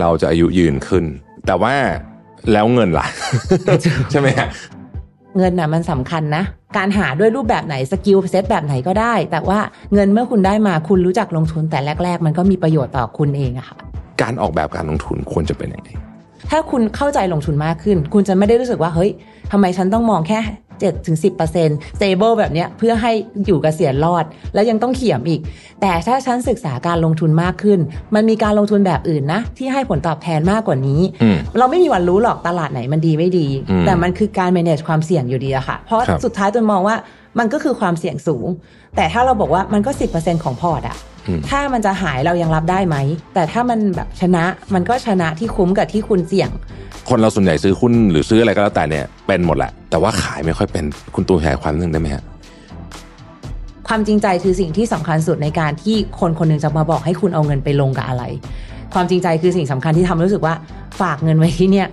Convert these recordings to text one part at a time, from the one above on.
เราจะอายุยืนขึ้น แต่ว่าแล้วเงินล่ะ ใช่ไหมฮะเงินน่ะมันสำคัญนะ การหาด้วยรูปแบบไหนสกิลเซตแบบไหนก็ได้ แต่ว่าเงินเมื่อคุณได้มาคุณรู้จักลงทุนแต่แรก ๆ มันก็มีประโยชน์ต่อคุณเองอะค่ะ การออกแบบการลงทุนควรจะเป็นยังไง ถ้าคุณเข้าใจลงทุนมากขึ้น คุณจะไม่ได้รู้สึกว่าเฮ้ยทำไมฉันต้องมองแค่7ถึง10% stable แบบเนี้ยเพื่อให้อยู่กเกษียณรอด แล้วยังต้องเขียมอีก แต่ถ้าฉันศึกษาการลงทุนมากขึ้น มันมีการลงทุนแบบอื่นนะ ที่ให้ผลตอบแทนมากกว่านี้อืมเราไม่มีวันรู้หรอกตลาดไหนมันดีไม่ดีอืมแต่มันคือการ manage ความเสี่ยงอยู่ดีอะค่ะ เพราะครับสุดท้ายตัวมองว่า มันก็คือความเสี่ยงสูง แต่ถ้าเราบอกว่ามันก็ 10%ของพอร์ตอะอืมถ้ามันจะหายเรายังรับได้ไหม แต่ถ้ามันแบบชนะมันก็ชนะที่คุ้มกับที่คุณเสี่ยง คนเราส่วนใหญ่ซื้อหุ้นหรือซื้ออะไรก็แล้วแต่เนี่ยเป็นหมดแหละ แต่ว่าขายไม่ค่อยเป็นคุณตูนขยายความนิดนึงได้ไหมฮะความจริงใจคือสิ่งที่สำคัญสุดในการที่คนคนหนึงจะมาบอกให้คุณเอาเงินไปลงกับอะไร ความจริงใจคือสิ่งสำคัญที่ทำให้รู้สึกว่าฝากเงินไว้ที่เนี่ย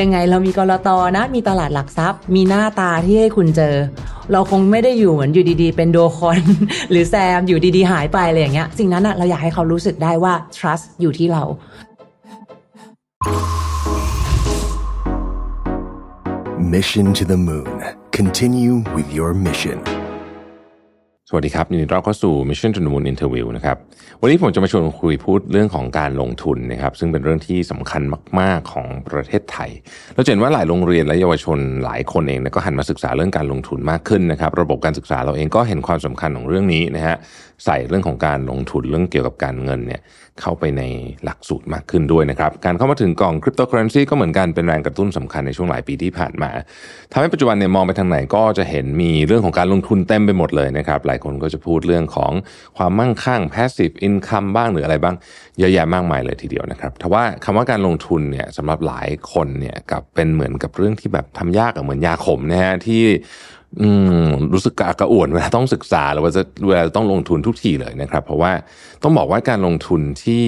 ยังไงเรามีกรตนะ มีตลาดหลักทรัพย์ มีหน้าตาที่ให้คุณเจอ เราคงไม่ได้อยู่เหมือนอยู่ดีๆ เป็นโดคอน หรือแซมอยู่ดีๆ หายไปอะไรอย่างเงี้ยสิ่งนั้นอะเราอยากให้เขารู้สึกได้ว่า trust อยู่ที่เรา Mission to the Moon. Continue with your mission. สวัสดีครับยินดีต้อนรับเข้าสู่ Mission to the Moon Interview นะครับวันนี้ผมจะมาชวนคุยพูดเรื่องของการลงทุนนะครับซึ่งเป็นเรื่องที่สำคัญมาก ๆ ของประเทศไทย เราเห็นว่าหลายโรงเรียนและเยาวชนหลายคนเองนยก็หันมาศึกษาเรื่องการลงทุนมากขึ้นนะครับระบบการศึกษาเราเองก็เห็นความสำคัญของเรื่องนี้นะฮะใส่เรื่องของการลงทุนเรื่องเกี่ยวกับการเงินเนี่ยเข้าไปในหลักสูตรมากขึ้นด้วยนะครับ การเข้ามาถึงกล่องคริปโตเคอเรนซีก็เหมือนกันเป็นแรงกระตุ้นสำคัญในช่วงหลายปีที่ผ่านมาทำให้ปัจจุบันเนี่ยมองไปทางไหนก็จะเห็นมีเรื่องของการลงทุนเต็มไปหมดเลยนะครับ หลายคนก็จะพูดเรื่องของความมั่งคั่ง passive income บ้างหรืออะไรบ้าง เยอะแยะมากมายเลยทีเดียวนะครับแต่ว่าคำว่าการลงทุนเนี่ยสำหรับหลายคนเนี่ยกับเป็นเหมือนกับเรื่องที่แบบทำยากเหมือนยาขมนะฮะที่ อืมรู้สึกกระอักกระอ่วนเวลาต้องศึกษาหรือว่าจะเวลาต้องลงทุนทุกทีเลยนะครับ เพราะว่าต้องบอกว่าการลงทุนที่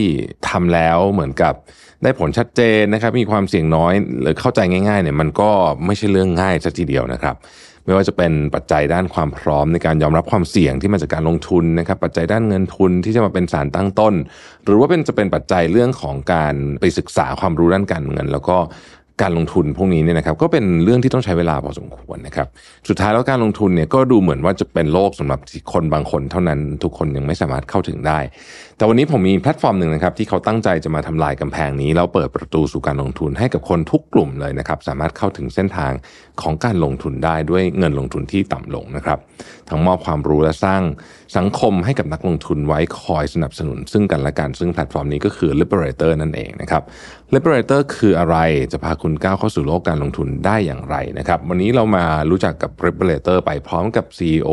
ทำแล้วเหมือนกับได้ผลชัดเจนนะครับ มีความเสี่ยงน้อยหรือเข้าใจง่ายๆเนี่ยมันก็ไม่ใช่เรื่องง่ายสัทีเดียวนะครับ ไม่ว่าจะเป็นปัจจัยด้านความพร้อมในการยอมรับความเสี่ยงที่มาจากการลงทุนนะครับ ปัจจัยด้านเงินทุนที่จะมาเป็นสารตั้งต้น หรือว่าเป็นจะเป็นปัจจัยเรื่องของการไปศึกษาความรู้ด้านการเงิน แล้วก็ การลงทุนพวกนี้เนี่ยนะครับก็เป็นเรื่องที่ต้องใช้เวลาพอสมควรนะครับสุดท้ายแล้วการลงทุนเนี่ยก็ดูเหมือนว่าจะเป็นโลกสำหรับคนบางคนเท่านั้นทุกคนยังไม่สามารถเข้าถึงได้ แต่วันนี้ผมมีแพลตฟอร์มหนึ่งนะครับที่เขาตั้งใจจะมาทำลายกำแพงนี้แล้วเปิดประตูสู่การลงทุนให้กับคนทุกกลุ่มเลยนะครับสามารถเข้าถึงเส้นทางของการลงทุนได้ด้วยเงินลงทุนที่ต่ำลงนะครับทั้งมอบความรู้และสร้างสังคมให้กับนักลงทุนไว้คอยสนับสนุน ซึ่งกันและกันซึ่งแพลตฟอร์มนี้ก็คือ Liberator นั่นเองนะครับ Liberator คืออะไรจะพาคุณก้าวเข้าสู่โลกการลงทุนได้อย่างไรนะครับวันนี้เรามารู้จักกับ Liberator ไปพร้อมกับ CEO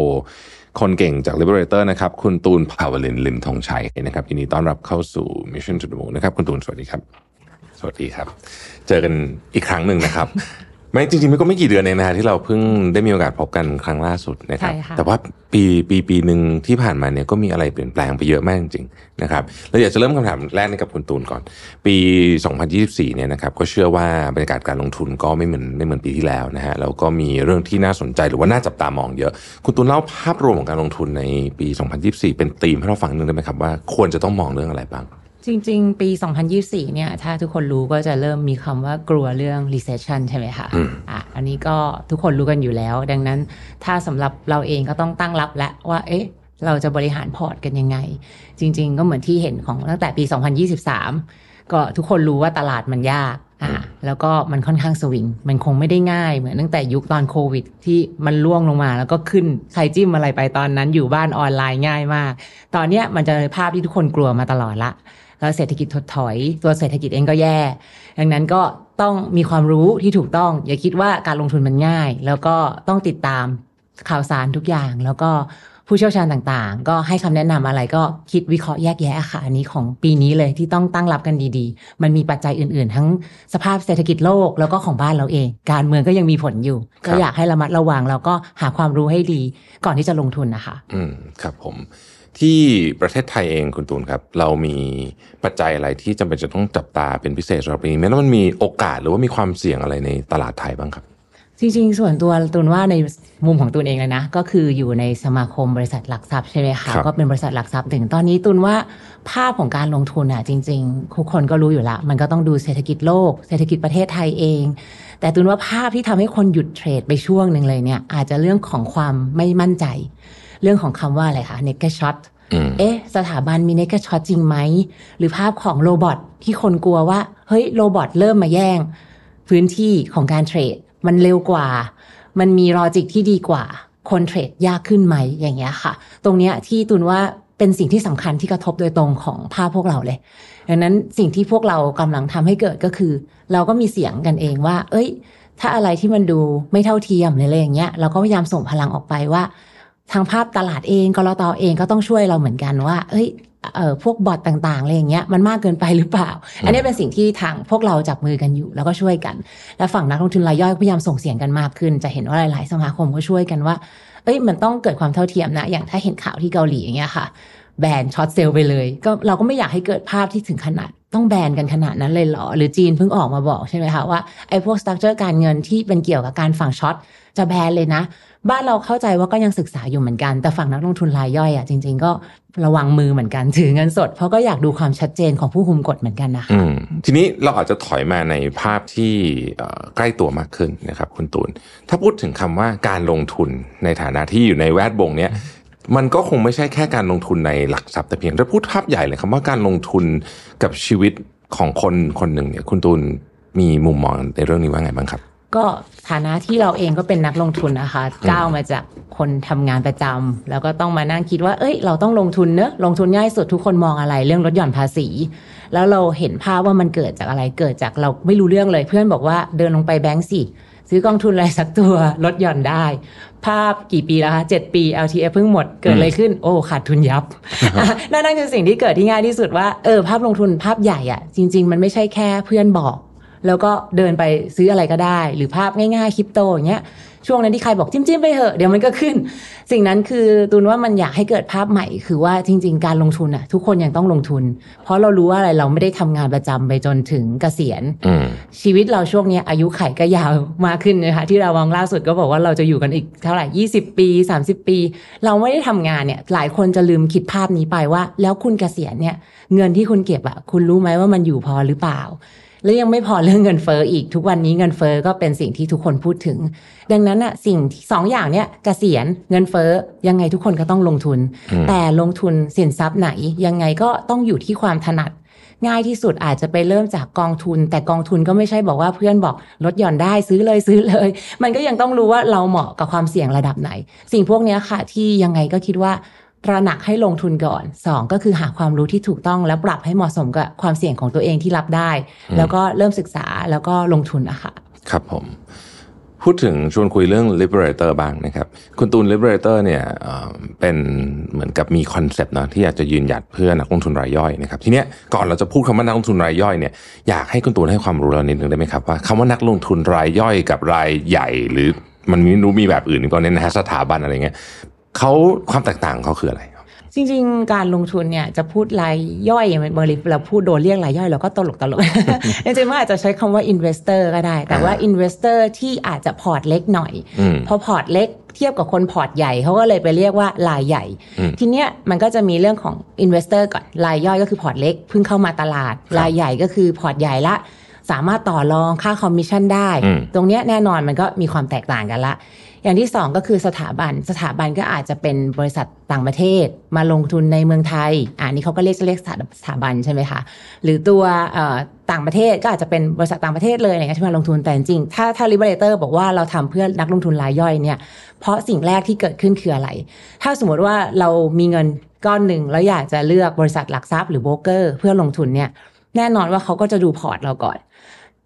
คนเก่งจาก Liberator นะครับ คุณตูนภาวลินลิมทองชัยนะครับยินดีต้อนรับเข้าสู่ Mission to the Moon นะครับ คุณตูนสวัสดีครับ สวัสดีครับ เจอกันอีกครั้งหนึ่งนะครับ ไม่จริงๆมันก็ไม่กี่เดือนเองนะฮะที่เราเพิ่งได้มีโอกาสพบกันครั้งล่าสุดนะครับใช่ค่ะแต่ว่าปีปีปีหนึ่งที่ผ่านมาเนี่ยก็มีอะไรเปลี่ยนแปลงไปเยอะมากจริงๆนะครับเราอยากจะเริ่มคำถามแรกนี้กับคุณตูนก่อน ปี 2024 เนี่ยนะครับก็เชื่อว่าบรรยากาศการลงทุนก็ไม่เหมือนไม่เหมือนปีที่แล้วนะฮะแล้วก็มีเรื่องที่น่าสนใจหรือว่าน่าจับตามองเยอะ คุณตูนเล่าภาพรวมของการลงทุนในปี 2024 เป็นธีมให้เราฟังหนึงได้ไหมครับว่าควรจะต้องมองเรื่องอะไรบ้าง จริง ๆ ปี 2024 เนี่ย ถ้าทุกคนรู้ก็จะเริ่มมีคำว่ากลัวเรื่อง recession ใช่ไหมคะอืมอะอันนี้ก็ทุกคนรู้กันอยู่แล้ว ดังนั้นถ้าสำหรับเราเองก็ต้องตั้งรับแล้วว่า เอ๊ะ เราจะบริหารพอร์ตกันยังไง จริง ๆ ก็เหมือนที่เห็นของตั้งแต่ปี 2023 ก็ทุกคนรู้ว่าตลาดมันยากอะแล้วก็มันค่อนข้างสวิง มันคงไม่ได้ง่าย เหมือนตั้งแต่ยุคตอนโควิด ที่มันล่วงลงมา แล้วก็ขึ้นใครจิ้มอะไรไปตอนนั้นอยู่บ้านออนไลน์ง่ายมาก ตอนเนี้ยมันจะเป็นภาพที่ทุกคนกลัวมาตลอดละ แล้วเศรษฐกิจถดถอย ตัวเศรษฐกิจเองก็แย่ ดังนั้นก็ต้องมีความรู้ที่ถูกต้อง อย่าคิดว่าการลงทุนมันง่าย แล้วก็ต้องติดตามข่าวสารทุกอย่าง แล้วก็ผู้เชี่ยวชาญต่างๆ ก็ให้คำแนะนำอะไรก็คิดวิเคราะห์แยกแยะค่ะ อันนี้ของปีนี้เลยที่ต้องตั้งรับกันดีๆ มันมีปัจจัยอื่นๆ ทั้งสภาพเศรษฐกิจโลกแล้วก็ของบ้านเราเอง การเมืองก็ยังมีผลอยู่ ก็อยากให้ระมัดระวังแล้วก็หาความรู้ให้ดีก่อนที่จะลงทุนนะคะ อืมครับผม ที่ประเทศไทยเองคุณตูนครับ เรามีปัจจัยอะไรที่จำเป็นจะต้องจับตาเป็นพิเศษสำหรับปีนี้ไหมแล้วมันมีโอกาสหรือว่ามีความเสี่ยงอะไรในตลาดไทยบ้างครับ จริง ๆ ส่วนตัวตุนว่าในมุมของตุนเองเลยนะ ก็คืออยู่ในสมาคมบริษัทหลักทรัพย์ใช่ไหมครัคะบก็เป็นบริษัทหลักทรัพย์ถึงตอนนี้ตุนว่าภาพของการลงทุนอะจริงๆทุกคนก็รู้อยู่ละ มันก็ต้องดูเศรษฐกิจโลก เศรษฐกิจประเทศไทยเอง แต่ตุนว่าภาพที่ทำให้คนหยุดเทรดไปช่วงหนึ่งเลยเนี่ยอาจจะเรื่องของความไม่มั่นใจ เรื่องของคำว่าอะไรคะ naked shot อืมเอ๊ะ สถาบันมี naked shot จริงไหม หรือภาพของโรบอทที่คนกลัวว่า เฮ้ย โรบอทเริ่มมาแย่ง พื้นที่ของการเทรด มันเร็วกว่า มันมีลอจิกที่ดีกว่า คนเทรดยากขึ้นไหมอย่างเงี้ยค่ะ ตรงเนี้ยที่ตุนว่าเป็นสิ่งที่สำคัญที่กระทบโดยตรงของภาพพวกเราเลย ดังนั้นสิ่งที่พวกเรากำลังทำให้เกิดก็คือ เราก็มีเสียงกันเองว่า เอ้ย ถ้าอะไรที่มันดูไม่เท่าเทียมหรืออะไรอย่างเงี้ย เราก็พยายามส่งพลังออกไปว่า ทางภาพตลาดเองกรตอเองก็ต้องช่วยเราเหมือนกันว่า เอ้ยเอ่อพวกบอทต่างๆอะไรอย่างเงี้ยมันมากเกินไปหรือเปล่า อันนี้เป็นสิ่งที่ทางพวกเราจับมือกันอยู่ แล้วก็ช่วยกัน และฝั่งนักลงทุนรายย่อยก็พยายามส่งเสียงกันมากขึ้น จะเห็นว่าหลาย ๆ สมาคมก็ช่วยกันว่า เอ้ยมันต้องเกิดความเท่าเทียมนะ อย่างถ้าเห็นข่าวที่เกาหลีอย่างเงี้ยค่ะ แบน short sell ไปเลย ก็เราก็ไม่อยากให้เกิดภาพที่ถึงขนาดต้องแบนกันขนาดนั้นเลยเหรอ หรือจีนเพิ่งออกมาบอกใช่ไหมคะว่าไอ้พวก structure การเงินที่เป็นเกี่ยวกับการฝั่ง short จะแบนเลยนะ บ้านเราเข้าใจว่าก็ยังศึกษาอยู่เหมือนกัน แต่ฝั่งนักลงทุนรายย่อยอะจริง ๆ ก็ระวังมือเหมือนกันถือเงินสด เพราะก็อยากดูความชัดเจนของผู้คุมกฎเหมือนกันนะคะทีนี้เราอาจจะถอยมาในภาพที่ใกล้ตัวมากขึ้นนะครับคุณตูน ถ้าพูดถึงคำว่าการลงทุนในฐานะที่อยู่ในแวดวงเนี้ยมันก็คงไม่ใช่แค่การลงทุนในหลักทรัพย์แต่เพียงถ้าพูดภาพใหญ่เลยคำว่าการลงทุนกับชีวิตของคนคนหนึ่งเนี่ยคุณตูนมีมุมมองในเรื่องนี้ว่าไงบ้างครับ ก็ฐานะที่เราเองก็เป็นนักลงทุนนะคะก้าวมาจากคนทำงานประจำแล้วก็ต้องมานั่งคิดว่า เอ้ย เราต้องลงทุนเนอะลงทุนง่ายสุดทุกคนมองอะไร เรื่องลดหย่อนภาษี แล้วเราเห็นภาพว่ามันเกิดจากอะไรเกิดจากเราไม่รู้เรื่องเลย เพื่อนบอกว่าเดินลงไปแบงก์สิซื้อกองทุนอะไรสักตัวลดหย่อนได้ ภาพกี่ปีแล้วคะเจ็ดปี LTF เพิ่งหมดเกิดอะไรขึ้น โอ้ ขาดทุนยับนั่นนั่นคือสิ่งที่เกิดที่ง่ายที่สุดว่าเออภาพลงทุนภาพใหญ่อะจริง ๆ มันไม่ใช่แค่เพื่อนบอก แล้วก็เดินไปซื้ออะไรก็ได้ หรือภาพง่ายๆคริปโตอย่างเงี้ยช่วงนั้นที่ใครบอกจิ้มจิ้มๆไปเหอะเดี๋ยวมันก็ขึ้น สิ่งนั้นคือตูนว่ามันอยากให้เกิดภาพใหม่ คือว่าจริง ๆ การลงทุนอะทุกคนยังต้องลงทุน เพราะเรารู้ว่าอะไรเราไม่ได้ทำงานประจำไปจนถึงเกษียณอืมชีวิตเราช่วงเนี้ยอายุไขก็ยาวมากขึ้นนะคะที่เราวางล่าสุดก็บอกว่าเราจะอยู่กันอีกเท่าไหร่ 20 ปี 30 ปี เราไม่ได้ทำงานเนี่ยหลายคนจะลืมคิดภาพนี้ไปว่า แล้วคุณเกษียณเนี่ยเงินที่คุณเก็บอะคุณรู้ไหมว่ามันอยู่พอหรือเปล่า แล้วยังไม่พอเรื่องเงินเฟ้ออีกทุกวันนี้เงินเฟ้อก็เป็นสิ่งที่ทุกคนพูดถึง ดังนั้นอะสิ่งที่สองอย่างเนี่ยเกษียณเงินเฟ้อยังไงทุกคนก็ต้องลงทุนอืมแต่ลงทุนสินทรัพย์ไหนยังไงก็ต้องอยู่ที่ความถนัดง่ายที่สุดอาจจะไปเริ่มจากกองทุน แต่กองทุนก็ไม่ใช่บอกว่าเพื่อนบอกลดหย่อนได้ซื้อเลยซื้อเลย มันก็ยังต้องรู้ว่าเราเหมาะกับความเสี่ยงระดับไหน สิ่งพวกเนี้ยค่ะที่ยังไงก็คิดว่า ตระหนักให้ลงทุนก่อนสองก็คือหาความรู้ที่ถูกต้องแล้วปรับให้เหมาะสมกับความเสี่ยงของตัวเองที่รับได้ แล้วก็เริ่มศึกษาแล้วก็ลงทุนอะค่ะ ครับผม พูดถึงชวนคุยเรื่อง liberator บ้างนะครับ คุณตูน Liberator เนี่ยเอ่อเป็นเหมือนกับมีคอนเซปต์นะที่อยากจะยืนหยัดเพื่อนักลงทุนรายย่อยนะครับทีเนี้ยก่อนเราจะพูดคำว่านักลงทุนรายย่อยเนี่ยอยากให้คุณตูนให้ความรู้เรานิดนึงได้ไหมครับว่าคำว่านักลงทุนรายย่อยกับรายใหญ่หรือมันมีรู้มีแบบอื่นก่อนเนี่ยนะฮะสถาบันอะไรเงี้ย เขาความแตกต่างของเขาคืออะไรจริงๆ การลงทุนเนี่ยจะพูดรายย่อยมันบริเราพูดโดนเรียกรายย่อยเราก็ตลกตลกจริงๆมันอาจจะใช้คำว่า investor ก็ได้ แต่ว่า investor ที่อาจจะพอร์ตเล็กหน่อยอืมพอพอร์ตเล็กเทียบกับคนพอร์ตใหญ่เขาก็เลยไปเรียกว่ารายใหญ่อืมทีเนี้ยมันก็จะมีเรื่องของ investor ก่อนรายย่อยก็คือพอร์ตเล็กเพิ่งเข้ามาตลาดรายใหญ่ก็คือพอร์ตใหญ่ละสามารถต่อรองค่าคอมมิชชั่นได้อืมตรงเนี้ยแน่นอนมันก็มีความแตกต่างกันละ อย่างที่สองก็คือสถาบัน สถาบันก็อาจจะเป็นบริษัทต่างประเทศ มาลงทุนในเมืองไทยอ่านี่เขาก็เรียกจะเรียกสถาสถาบันใช่ไหมคะ หรือตัวต่างประเทศก็อาจจะเป็นบริษัทต่างประเทศเลยอะไรเงี้ยที่มาลงทุนแต่จริงถ้าถ้า liberator บอกว่าเราทำเพื่อนักลงทุนรายย่อยเนี่ย เพราะสิ่งแรกที่เกิดขึ้นคืออะไร ถ้าสมมติว่าเรามีเงินก้อนหนึ่งแล้วอยากจะเลือกบริษัทหลักทรัพย์หรือโบรกเกอร์เพื่อลงทุนเนี่ยแน่นอนว่าเขาก็จะดูพอร์ตเราก่อน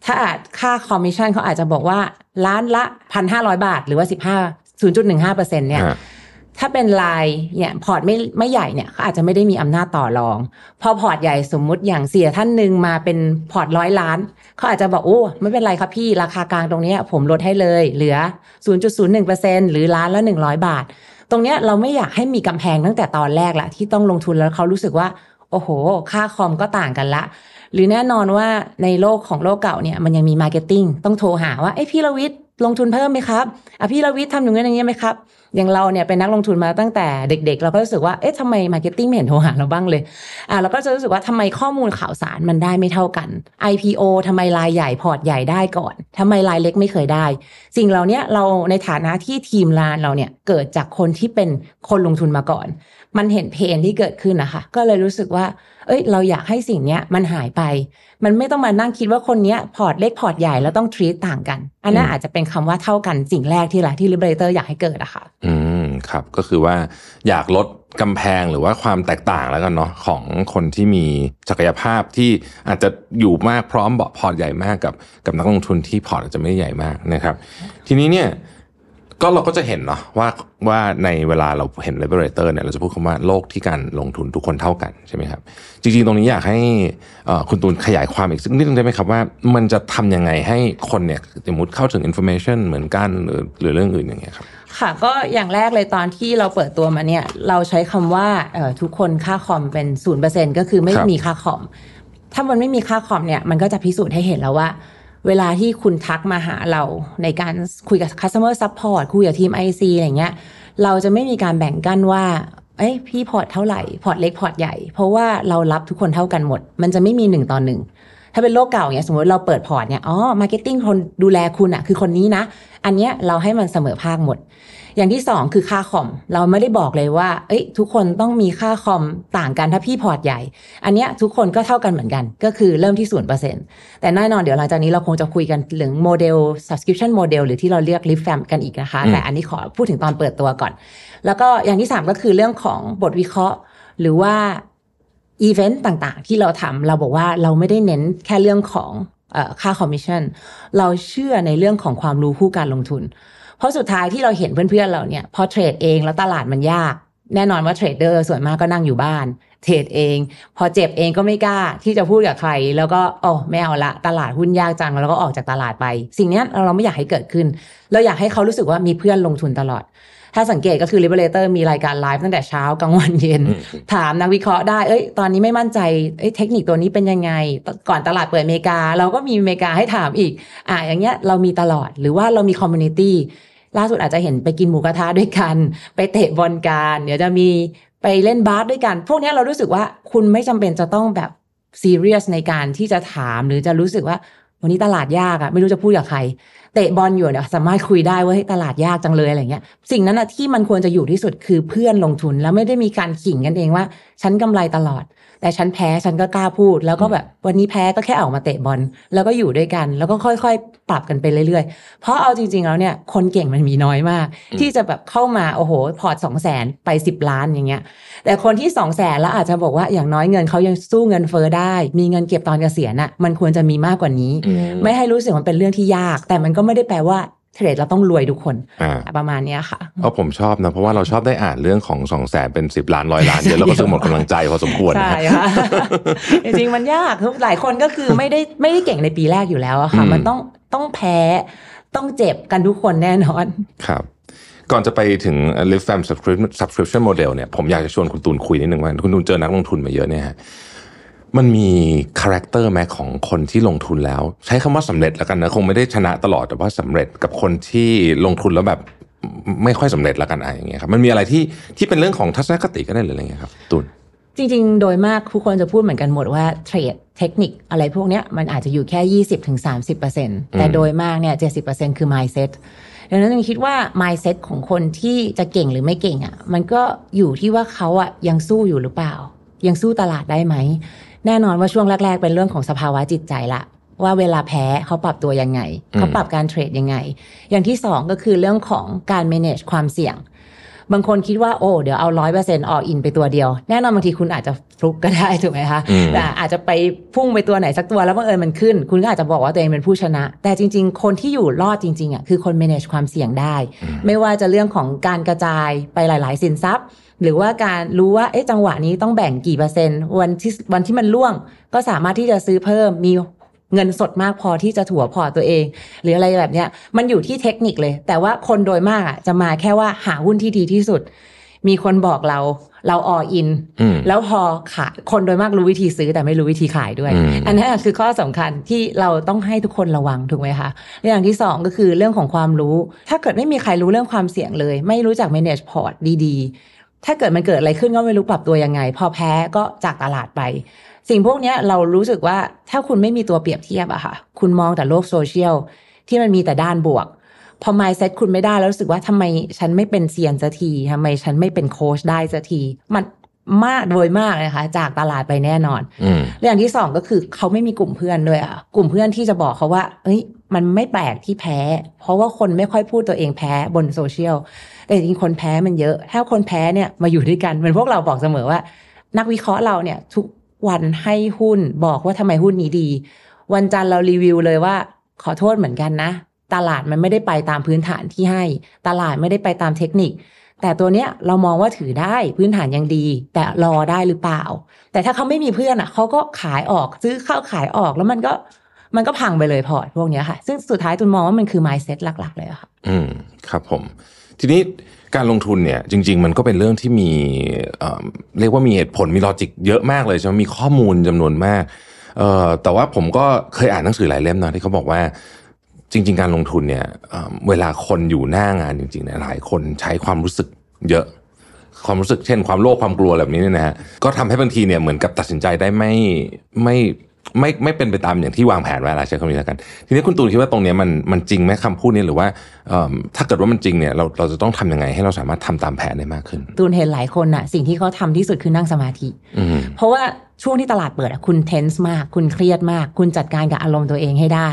ถ้าอาจค่าคอมมิชชั่นเขาอาจจะบอกว่าล้านละพันห้าร้อยบาท หรือว่าสิบห้าศูนย์จุดหนึ่งห้าเปอร์เซ็นเนี่ยฮะถ้าเป็นรายเนี่ยพอร์ตไม่ไม่ใหญ่เนี่ยเขาอาจจะไม่ได้มีอำนาจต่อรอง พอพอร์ตใหญ่สมมุติอย่างเสี่ยท่านหนึ่งมาเป็นพอร์ตร้อยล้าน เขาอาจจะบอกโอ้ไม่เป็นไรครับพี่ราคากลางตรงเนี้ยผมลดให้เลย เหลือ 0.01%หรือล้านละ100 บาท ตรงเนี้ยเราไม่อยากให้มีกำแพงตั้งแต่ตอนแรกละที่ต้องลงทุนแล้วเขารู้สึกว่า โอ้โห ค่าคอมก็ต่างกันละ หรือแน่นอนว่าในโลกของโลกเก่าเนี่ยมันยังมี marketing ต้องโทรหาว่าไอ้พี่ลวิทย์ ลงทุนเพิ่มไหมครับอะพี่ระวิทย์ทำอย่างนี้อย่างนี้ไหมครับ อย่างเราเนี่ยเป็นนักลงทุนมาตั้งแต่เด็ก ๆ เราก็รู้สึกว่า เอ๊ะทำไม marketing ไม่เห็นโทรหาเราบ้างเลย อ่าเราก็จะรู้สึกว่าทำไมข้อมูลข่าวสารมันได้ไม่เท่ากัน IPO ทำไมรายใหญ่พอร์ตใหญ่ได้ก่อนทำไมรายเล็กไม่เคยได้ สิ่งเหล่านี้เราในฐานะที่ทีมงานเราเนี่ยเกิดจากคนที่เป็นคนลงทุนมาก่อน มันเห็น pain ที่เกิดขึ้นนะคะ ก็เลยรู้สึกว่า เอ้ย เราอยากให้สิ่งเนี้ยมันหายไป มันไม่ต้องมานั่งคิดว่าคนเนี้ยพอร์ตเล็กพอร์ตใหญ่แล้วต้อง treat ต่างกัน อันนั้นอาจจะเป็นคำว่าเท่ากันสิ่งแรกที่แหละที่ Liberator อยากให้เกิดอะค่ะ อืมครับก็คือว่าอยากลดกำแพงหรือว่าความแตกต่างแล้วกันเนาะของคนที่มีศักยภาพที่อาจจะอยู่มากพร้อมเบาะพอร์ตใหญ่มากกับกับนักลงทุนที่พอร์ตอาจจะไม่ได้ใหญ่มากนะครับ ทีนี้เนี่ย ก็เราก็จะเห็นเนาะว่าว่าในเวลาเราเห็น liberator เนี่ยเราจะพูดคำว่าโลกที่การลงทุนทุกคนเท่ากันใช่ไหมครับ จริงๆ ตรงนี้อยากให้เอ่อคุณตูนขยายความอีกสักนิดนึงได้ไหมครับว่ามันจะทำยังไงให้คนเนี่ยสมมติเข้าถึง information เหมือนกันหรือหรือเรื่องอื่นอย่างเงี้ยครับ ค่ะก็อย่างแรกเลยตอนที่เราเปิดตัวมาเนี่ยเราใช้คำว่าเอ่อทุกคนค่าคอมเป็นศูนย์เปอร์เซ็นก็คือไม่ครับมีค่าคอมถ้ามันไม่มีค่าคอมเนี่ยมันก็จะพิสูจน์ให้เห็นแล้วว่า เวลาที่คุณทักมาหาเราในการคุยกับ customer support คุยกับทีม IC อะไรเงี้ย เราจะไม่มีการแบ่งกั้นว่า เอ้ยพี่พอร์ตเท่าไหร่ พอร์ตเล็กพอร์ตใหญ่ เพราะว่าเรารับทุกคนเท่ากันหมด มันจะไม่มีหนึ่งต่อหนึ่ง ถ้าเป็นโลกเก่าเนี่ยสมมติเราเปิดพอร์ตเนี่ย อ๋อ marketing คนดูแลคุณอะคือคนนี้นะ อันเนี้ยเราให้มันเสมอภาคหมด อย่างที่สองคือค่าคอม เราไม่ได้บอกเลยว่า เอ้ย ทุกคนต้องมีค่าคอมต่างกันถ้าพี่พอร์ตใหญ่ อันเนี้ยทุกคนก็เท่ากันเหมือนกัน ก็คือเริ่มที่ศูนย์เปอร์เซ็นต์แต่แน่นอนเดี๋ยวหลังจากนี้เราคงจะคุยกันถึงโมเดล subscription model หรือที่เราเรียก Lib Fam กันอีกนะคะอืมแต่อันนี้ขอพูดถึงตอนเปิดตัวก่อน แล้วก็อย่างที่สามก็คือเรื่องของบทวิเคราะห์ หรือว่าอีเวนต์ต่างๆ ที่เราทำเราบอกว่าเราไม่ได้เน้นแค่เรื่องของเออค่าคอมมิชชั่นเราเชื่อในเรื่องของความรู้คู่การลงทุน เพราะสุดท้ายที่เราเห็นเพื่อนๆเราเนี่ยพอเทรดเองแล้วตลาดมันยาก แน่นอนว่าเทรดเดอร์ส่วนมากก็นั่งอยู่บ้านเทรดเอง พอเจ็บเองก็ไม่กล้าที่จะพูดกับใคร แล้วก็โอ้ไม่เอาละตลาดหุ้นยากจังแล้วก็ออกจากตลาดไป สิ่งเนี้ยเราไม่อยากให้เกิดขึ้น เราอยากให้เขารู้สึกว่ามีเพื่อนลงทุนตลอด ถ้าสังเกตก็คือ Liberator มีรายการไลฟ์ตั้งแต่เช้ากลางวันเย็น ถามนักวิเคราะห์ได้ เอ้ย ตอนนี้ไม่มั่นใจเอ้ยเทคนิคตัวนี้เป็นยังไง ก่อนตลาดเปิดอเมริกา เราก็มีอเมริกาให้ถามอีก อ่าอย่างเงี้ยเรามีตลอดหรือว่าเรามี community ล่าสุดอาจจะเห็นไปกินหมูกระทะด้วยกัน ไปเตะบอลกันเดี๋ยวจะมีไปเล่นบาสด้วยกัน พวกนี้เรารู้สึกว่าคุณไม่จำเป็นจะต้องแบบซีเรียสในการที่จะถามหรือจะรู้สึกว่าวันนี้ตลาดยากอะไม่รู้จะพูดกับใคร เตะบอลอยู่เนี่ยสามารถคุยได้ว่าเฮ้ยตลาดยากจังเลยอะไรเงี้ยสิ่งนั้นอะที่มันควรจะอยู่ที่สุดคือเพื่อนลงทุนแล้วไม่ได้มีการขิงกันเองว่า ฉันกำไรตลอด แต่ฉันแพ้ฉันก็กล้าพูด แล้วก็แบบวันนี้แพ้ก็แค่ออกมาเตะบอลแล้วก็อยู่ด้วยกัน แล้วก็ค่อยๆ ปรับกันไปเรื่อยๆ เพราะเอาจริงๆแล้วเนี่ยคนเก่งมันมีน้อยมาก ที่จะแบบเข้ามาโอ้โหพอร์ตสองแสนไปสิบล้านอย่างเงี้ย แต่คนที่สองแสนแล้วอาจจะบอกว่าอย่างน้อยเงินเขายังสู้เงินเฟ้อได้ มีเงินเก็บตอนเกษียณน่ะมันควรจะมีมากกว่านี้อืมไม่ให้รู้สึกมันเป็นเรื่องที่ยาก แต่มันก็ไม่ได้แปลว่าเทรดเราต้องรวยทุกคนอ่าประมาณเนี้ยค่ะเพราะผมชอบนะ เพราะว่าเราชอบได้อ่านเรื่องของสองแสนเป็นสิบล้านร้อยล้านเยอะแล้วก็รู้สึกหมดกำลังใจพอสมควรนะใช่ฮะค่ะจริงๆมันยากคือหลายคนก็คือไม่ได้ไม่ได้เก่งในปีแรกอยู่แล้วอะค่ะอืมมันต้องต้องแพ้ต้องเจ็บกันทุกคนแน่นอนครับ ก่อนจะไปถึง Lib Fam Subscription Model เนี่ยผมอยากจะชวนคุณตูนคุยนิดนึงว่าคุณตูนเจอนักลงทุนมาเยอะเนี่ยฮะมันมี character ไหมของคนที่ลงทุนแล้ว ใช้คำว่าสำเร็จแล้วกันนะคงไม่ได้ชนะตลอดแต่ว่าสำเร็จกับคนที่ลงทุนแล้วแบบไม่ค่อยสำเร็จแล้วกันอะไรอย่างเงี้ยครับมันมีอะไรที่ที่เป็นเรื่องของทัศนคติก็ได้เลยอะไรเงี้ยครับตูนจริง ๆ โดยมากทุกคนจะพูดเหมือนกันหมดว่าเทรดเทคนิคอะไรพวกเนี้ยมันอาจจะอยู่แค่ 20-30%แต่โดยมากเนี่ย 70%คือ mindset ดังนั้นยังคิดว่า mindset ของคนที่จะเก่งหรือไม่เก่งอะ่ะ มันก็อยู่ที่ว่าเขาอะ่ะยังสู้อยู่หรือเปล่า ยังสู้ตลาดได้ไหม แน่นอนว่าช่วงแรก ๆ เป็นเรื่องของสภาวะจิตใจละว่าเวลาแพ้เขาปรับตัวยังไง เขาปรับการเทรดยังไง อย่างที่สองก็คือเรื่องของการ manage ความเสี่ยง บางคนคิดว่าโอ้เดี๋ยวเอาร้อยเปอร์เซ็นต์ออกอินไปตัวเดียว แน่นอนบางทีคุณอาจจะฟลุกก็ได้ถูกไหมคะอืมแต่อาจจะไปพุ่งไปตัวไหนสักตัวแล้วบังเอิญมันขึ้น คุณก็อาจจะบอกว่าตัวเองเป็นผู้ชนะ แต่จริง ๆ คนที่อยู่รอดจริงๆอะคือคน manage ความเสี่ยงได้ ไม่ว่าจะเรื่องของการกระจายไปหลาย ๆ สินทรัพย์ หรือว่าการรู้ว่าเอ๊ะจังหวะนี้ต้องแบ่งกี่เปอร์เซ็นต์วันที่วันที่มันล่วง ก็สามารถที่จะซื้อเพิ่มมี เงินสดมากพอที่จะถั่วพอร์ตตัวเอง หรืออะไรแบบเนี้ยมันอยู่ที่เทคนิคเลย แต่ว่าคนโดยมากอะจะมาแค่ว่าหาหุ้นที่ดีที่สุด มีคนบอกเราเราออินอืมแล้วพอขายคนโดยมากรู้วิธีซื้อแต่ไม่รู้วิธีขายด้วยอืมอันนี้คือข้อสำคัญที่เราต้องให้ทุกคนระวังถูกไหมคะและอย่างที่สองก็คือเรื่องของความรู้ ถ้าเกิดไม่มีใครรู้เรื่องความเสี่ยงเลย ไม่รู้จัก manage port ดีๆ ถ้าเกิดมันเกิดอะไรขึ้นก็ไม่รู้ปรับตัวยังไง พอแพ้ก็จากตลาดไป สิ่งพวกเนี้ยเรารู้สึกว่าถ้าคุณไม่มีตัวเปรียบเทียบอะค่ะ คุณมองแต่โลกโซเชียลที่มันมีแต่ด้านบวก พอ mindset คุณไม่ได้แล้วรู้สึกว่าทำไมฉันไม่เป็นเซียนสักทีทำไมฉันไม่เป็นโค้ชได้สักทีมันมากโดยมากนะคะ จากตลาดไปแน่นอนอืมและอย่างที่สองก็คือเขาไม่มีกลุ่มเพื่อนด้วยอะกลุ่มเพื่อนที่จะบอกเขาว่า เอ้ย มันไม่แปลกที่แพ้ เพราะว่าคนไม่ค่อยพูดตัวเองแพ้บนโซเชียลแต่จริงๆคนแพ้มันเยอะ ถ้าคนแพ้เนี่ยมาอยู่ด้วยกันเหมือนพวกเราบอกเสมอว่า นักวิเคราะห์เราเนี่ยทุก วันให้หุ้นบอกว่าทำไมหุ้นนี้ดี วันจันทร์เรารีวิวเลยว่า ขอโทษเหมือนกันนะ ตลาดมันไม่ได้ไปตามพื้นฐานที่ให้ ตลาดไม่ได้ไปตามเทคนิค แต่ตัวเนี้ยเรามองว่าถือได้พื้นฐานยังดี แต่รอได้หรือเปล่า แต่ถ้าเขาไม่มีเพื่อนอะเขาก็ขายออกซื้อเข้าขายออกแล้วมันก็มันก็พังไปเลยพอร์ตพวกเนี้ยค่ะ ซึ่งสุดท้ายตูนมองว่ามันคือ mindset หลัก ๆ เลยค่ะ อืม ครับผม ทีนี้ การลงทุนเนี่ยจริง ๆ มันก็เป็นเรื่องที่มีเเรียกว่ามีเหตุผลมี logic เยอะมากเลยใช่ไหมมีข้อมูลจำนวนมากเอ่อแต่ว่าผมก็เคยอ่านหนังสือหลายเล่มนะที่เขาบอกว่าจริง ๆ การลงทุนเนี่ยเเวลาคนอยู่หน้างานจริงๆเนี่ยหลายคนใช้ความรู้สึกเยอะ ความรู้สึกเช่น ความโลภความกลัวแบบนี้เนี่ยนะฮะก็ทำให้บางทีเนี่ยเหมือนกับตัดสินใจได้ไม่ไม่ ไม่ไม่เป็นไปตามอย่างที่วางแผนไว้ละใช้คำนี้แล้วกัน ทีนี้คุณตูนคิดว่าตรงเนี้ยมันมันจริงไหมคำพูดนี้หรือว่าเอิ่มถ้าเกิดว่ามันจริงเนี่ยเราเราจะต้องทำยังไงให้เราสามารถทำตามแผนได้มากขึ้น ตูนเห็นหลายคนอะสิ่งที่เขาทำที่สุดคือนั่งสมาธิอืมเพราะว่าช่วงที่ตลาดเปิดอะคุณเทนส์มาก คุณเครียดมาก คุณจัดการกับอารมณ์ตัวเองให้ได้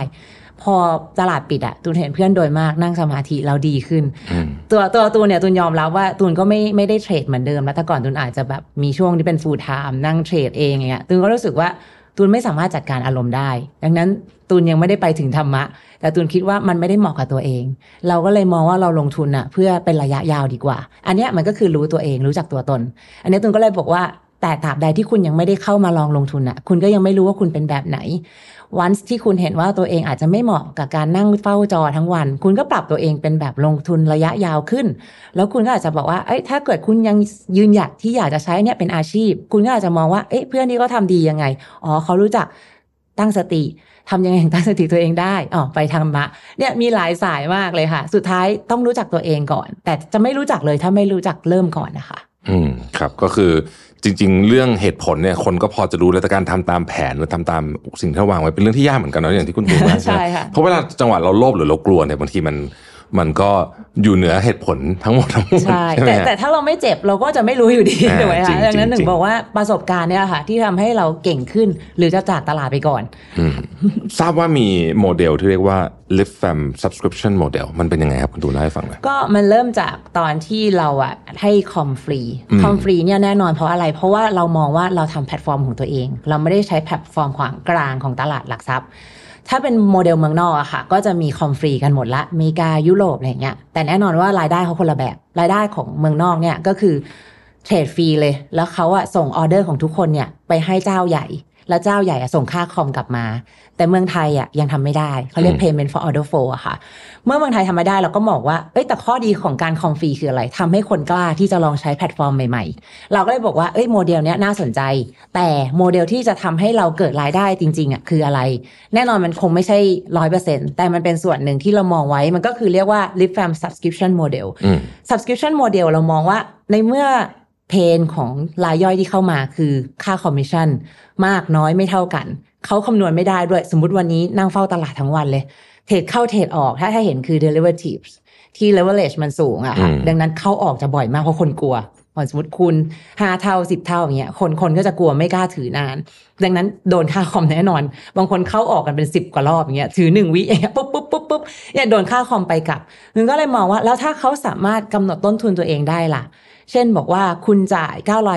พอตลาดปิดอะตูนเห็นเพื่อนโดยมากนั่งสมาธิแล้วดีขึ้นอืมตัวตัวตูนเนี่ยตูนยอมรับว่าตูนก็ไม่ไม่ได้เทรดเหมือนเดิมแล้วแต่ก่อนตูนอาจจะแบบมีช่วงที่เป็นฟูลไทม์นั่งเทรดเองอย่างเงี้ยตูนก็รู้สึกว่า ตูนไม่สามารถจัดการอารมณ์ได้ ดังนั้นตูนยังไม่ได้ไปถึงธรรมะ แต่ตูนคิดว่ามันไม่ได้เหมาะกับตัวเอง เราก็เลยมองว่าเราลงทุนอะเพื่อเป็นระยะยาวดีกว่า อันเนี้ยมันก็คือรู้ตัวเองรู้จักตัวตน อันนี้ตูนก็เลยบอกว่าแต่ตราบใดที่คุณยังไม่ได้เข้ามาลองลงทุนอะคุณก็ยังไม่รู้ว่าคุณเป็นแบบไหน วันที่คุณเห็นว่าตัวเองอาจจะไม่เหมาะกับการนั่งเฝ้าจอทั้งวัน คุณก็ปรับตัวเองเป็นแบบลงทุนระยะยาวขึ้น แล้วคุณก็อาจจะบอกว่าเอ้ยถ้าเกิดคุณยังยืนหยัดที่อยากจะใช้เนี่ยเป็นอาชีพ คุณก็อาจจะมองว่าเอ้ยเพื่อนนี้ก็ทำดียังไงอ๋อเขารู้จักตั้งสติทำยังไงถึงตั้งสติตัวเองได้อ๋อไปทำมะเนี่ยมีหลายสายมากเลยค่ะ สุดท้ายต้องรู้จักตัวเองก่อน แต่จะไม่รู้จักเลยถ้าไม่รู้จักเริ่มก่อนนะคะ อืมครับก็คือจริง ๆ เรื่องเหตุผลเนี่ยคนก็พอจะรู้แล้วแต่การทำตามแผนหรือทำตามสิ่งที่เราวางไว้เป็นเรื่องที่ยากเหมือนกันเนาะอย่างที่คุณตูนว่าใช่ค่ะเพราะเวลาจังหวะเราโลภหรือเรากลัวเนี่ยบางทีมัน มันก็อยู่เหนือเหตุผลทั้งหมดทั้งมวลใช่ไหมแต่ฮะแต่ถ้าเราไม่เจ็บเราก็จะไม่รู้อยู่ดีอ่าถูกไหมจริคะงดังนั้นจริงถึงบอกว่าประสบการณ์เนี่ยค่ะ ที่ทำให้เราเก่งขึ้น หรือจะจากตลาดไปก่อนอืมทราบว่ามีโมเดลที่เรียกว่า Lib Fam Subscription Model มันเป็นยังไงครับ คุณตูนเล่าให้ฟังหน่อยก็มันเริ่มจากตอนที่เราอะให้คอมฟรีอืมคอมฟรีเนี่ยแน่นอนเพราะอะไร เพราะว่าเรามองว่าเราทำแพลตฟอร์มของตัวเอง เราไม่ได้ใช้แพลตฟอร์มส่วนกลางของตลาดหลักทรัพย์ ถ้าเป็นโมเดลเมืองนอกอะค่ะ ก็จะมีคอมฟรีกันหมดละอเมริกายุโรปอะไรอย่างเงี้ย แต่แน่นอนว่ารายได้เขาคนละแบบ รายได้ของเมืองนอกเนี่ยก็คือเทรดฟรีเลย แล้วเขาอะส่งออเดอร์ของทุกคนเนี่ยไปให้เจ้าใหญ่ แล้วเจ้าใหญ่อะส่งค่าคอมกลับมา แต่เมืองไทยอะยังทำไม่ได้เขาเรียกอืม payment for order flow อะค่ะ เมื่อเมืองไทยทำไม่ได้เราก็บอกว่าเอ้ยแต่ข้อดีของการคอมฟรีคืออะไรทำให้คนกล้าที่จะลองใช้แพลตฟอร์มใหม่ๆ เราก็เลยบอกว่าเอ้ยโมเดลเนี้ยน่าสนใจ แต่โมเดลที่จะทำให้เราเกิดรายได้จริงๆอะคืออะไร แน่นอนมันคงไม่ใช่ร้อยเปอร์เซ็นแต่มันเป็นส่วนหนึ่งที่เรามองไว้มันก็คือเรียกว่า Lib Fam Subscription Model อืม subscription model เรามองว่าในเมื่อ pain ของรายย่อยที่เข้ามาคือค่าคอมมิชชั่นมากน้อยไม่เท่ากัน เขาคำนวณไม่ได้ด้วย สมมติวันนี้นั่งเฝ้าตลาดทั้งวันเลย เทรดเข้าเทรดออกถ้าถ้าเห็นคือ derivatives ที่ leverage มันสูงอะค่ะอืมดังนั้นเข้าออกจะบ่อยมากเพราะคนกลัวพอสมมติคุณห้าเท่าสิบเท่าอย่างเงี้ยคนคนก็จะกลัวไม่กล้าถือนาน ดังนั้นโดนค่าคอมแน่นอน บางคนเข้าออกกันเป็นสิบกว่ารอบอย่างเงี้ยถือหนึ่งวิอย่างเงี้ยปุ๊บปุ๊บปุ๊บปุ๊บเนี่ยโดนค่าคอมไปกลับนึงก็เลยมองว่า แล้วถ้าเขาสามารถกำหนดต้นทุนตัวเองได้ล่ะ เช่นบอกว่าคุณจ่าย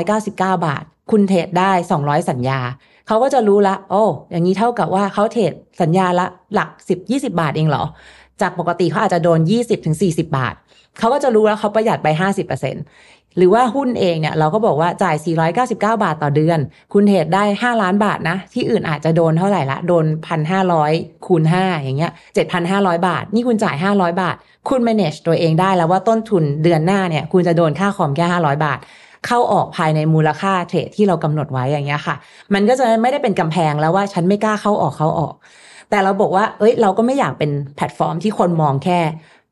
999 บาท คุณเทรดได้ 200 สัญญา เขาก็จะรู้ละ โอ้ อย่างนี้เท่ากับว่าเขาเทรดสัญญาละหลัก 10 20 บาทเองเหรอ จากปกติเขาอาจจะโดน 20ถึง40 บาท เขาก็จะรู้แล้วเขาประหยัดไป 50% หรือว่าหุ้นเองเนี่ยเราก็บอกว่าจ่าย 499 บาทต่อเดือน คุณเทรดได้ 5 ล้านบาทนะ ที่อื่นอาจจะโดนเท่าไหร่ละ โดน 1,500 คูณ 5 อย่างเงี้ย 7,500 บาท นี่คุณจ่าย 500 บาท คุณ manage ตัวเองได้แล้วว่าต้นทุนเดือนหน้าเนี่ย คุณจะโดนค่าคอมแค่ 500 บาท เข้าออกภายในมูลค่าเทรดที่เรากำหนดไว้อย่างเงี้ยค่ะ มันก็จะไม่ได้เป็นกำแพงแล้วว่าฉันไม่กล้าเข้าออกเข้าออก แต่เราบอกว่า เอ้ย เราก็ไม่อยากเป็นแพลตฟอร์มที่คนมองแค่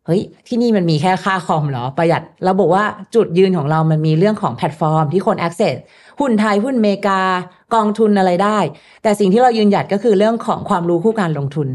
เฮ้ยที่นี่มันมีแค่ค่าคอมเหรอประหยัดเราบอกว่าจุดยืนของเรามันมีเรื่องของแพลตฟอร์มที่คน access หุ้นไทยหุ้นเมกากองทุนอะไรได้ แต่สิ่งที่เรายืนหยัดก็คือเรื่องของความรู้คู่การลงทุน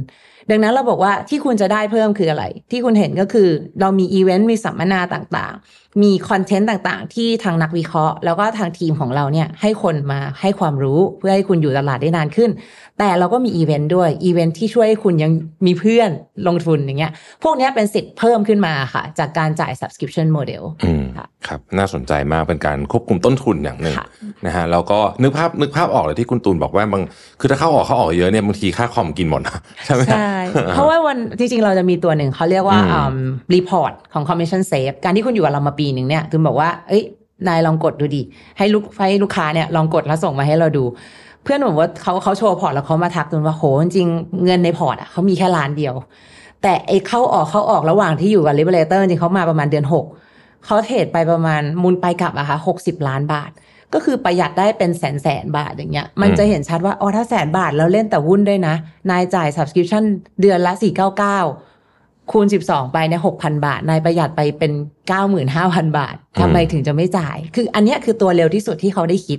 ดังนั้นเราบอกว่าที่คุณจะได้เพิ่มคืออะไร ที่คุณเห็นก็คือเรามีอีเวนต์มีสัมมนาต่างมีคอนเทนต์ต่างๆ ที่ทางนักวิเคราะห์ แล้วก็ทางทีมของเราเนี่ยให้คนมาให้ความรู้เพื่อให้คุณอยู่ตลาดได้นานขึ้น แต่เราก็มีอีเวนต์ด้วยอีเวนต์ที่ช่วยให้คุณยังมีเพื่อนลงทุนอย่างเงี้ย พวกเนี้ยเป็นสิทธิ์เพิ่มขึ้นมาค่ะ จากการจ่าย subscription model อืมค่ะครับ น่าสนใจมากเป็นการควบคุมต้นทุนอย่างหนึ่งค่ะนะฮะแล้วก็นึกภาพนึกภาพออกเลยที่คุณตูนบอกว่าบางคือถ้าเข้าออกเข้าออกเยอะเนี่ยบางทีค่าคอมกินหมดนะใช่ไหมใช่เพราะว่าวันจริงๆเราจะมีตัวหนึ่งเขาเรียกว่าอืมรีพอร์ตของ commission safe การที่คุณอยู่กับเรามาปีหนึ่งเนี่ยคุณบอกว่า เอ้ย นายลองกดดูดิ ให้ลูกให้ลูกค้าเนี่ยลองกดแล้วส่งมาให้เราดู เพื่อนผมว่าเขาเขาโชว์พอร์ตแล้วเขามาทักตูนว่าโหจริงๆเงินในพอร์ตอะเขามีแค่ล้านเดียว แต่ไอ้เข้าออกเข้าออกระหว่างที่อยู่กับ Liberator จริงๆเขามาประมาณเดือนหกเขาเทรดไปประมาณมูลไปกลับอะค่ะหกสิบล้านบาทก็คือประหยัดได้เป็นแสนแสนบาทอย่างเงี้ย มันจะเห็นชัดว่าอ๋อถ้าแสนบาทแล้วเล่นแต่หุ้นด้วยนะ นายจ่าย subscription เดือนละ 499 คูณ 12 ไปเนี่ยหกพันบาท นายประหยัดไปเป็น 95,000 บาททำไมถึงจะไม่จ่าย คืออันเนี้ยคือตัวเร็วที่สุดที่เขาได้คิด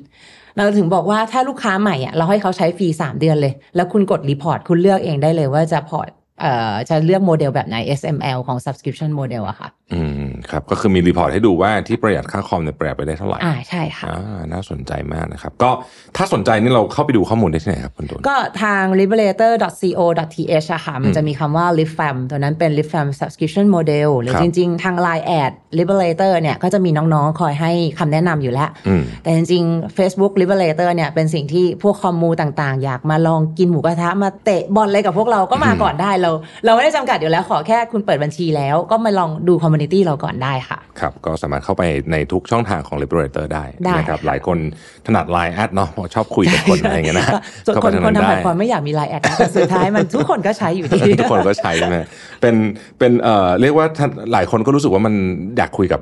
เราถึงบอกว่าถ้าลูกค้าใหม่อะเราให้เขาใช้ฟรี 3 เดือนเลย แล้วคุณกด report คุณเลือกเองได้เลยว่าจะพอร์ตเอ่อจะเลือกโมเดลแบบไหน SML ของ subscription model อะค่ะ อืมครับก็คือมี report ให้ดูว่าที่ประหยัดค่าคอมเนี่ยประหยัดไปได้เท่าไหร่อ่าใช่ค่ะอ่าน่าสนใจมากนะครับ ก็ถ้าสนใจนี่เราเข้าไปดูข้อมูลได้ที่ไหนครับคุณตูนก็ทาง liberator.co.th อะค่ะมันจะมีคำว่า Lib Fam ตัวนั้นเป็น Lib Fam subscription model หรือครับจริง ๆ ทาง line ad liberator เนี่ยก็จะมีน้องๆ คอยให้คำแนะนำอยู่แล้วอืมแต่จริง ๆ Facebook liberator เนี่ยเป็นสิ่งที่พวกคอมมูต่างๆ อยากมาลองกินหมูกระทะมาเตะบอลอะไรกับพวกเราก็มาก่อนได้เรา เราไม่ได้จำกัดอยู่แล้วขอแค่คุณเปิดบัญชีแล้วก็มาลองดูคอมมูนิตี้เราก่อนได้ค่ะ ครับ ก็สามารถเข้าไปในทุกช่องทางของ Liberator ได้ได้นะครับค่ะหลายคนถนัด Line แอดเนาะเพราะชอบคุยกับคนอะไรอย่างเงี้ยนะส่วนเข้าคไปนทางคนนั้นทำแพลได้ตฟอร์มไม่อยากมี Line add นะแต่สุดท้ายมันทุกคนก็ใช้อยู่ดี ทุกคนก็ใช้นะเป็นเป็นเอ่อเรียกว่าท่านหลายคนก็รู้สึกว่ามันอยากคุยกับ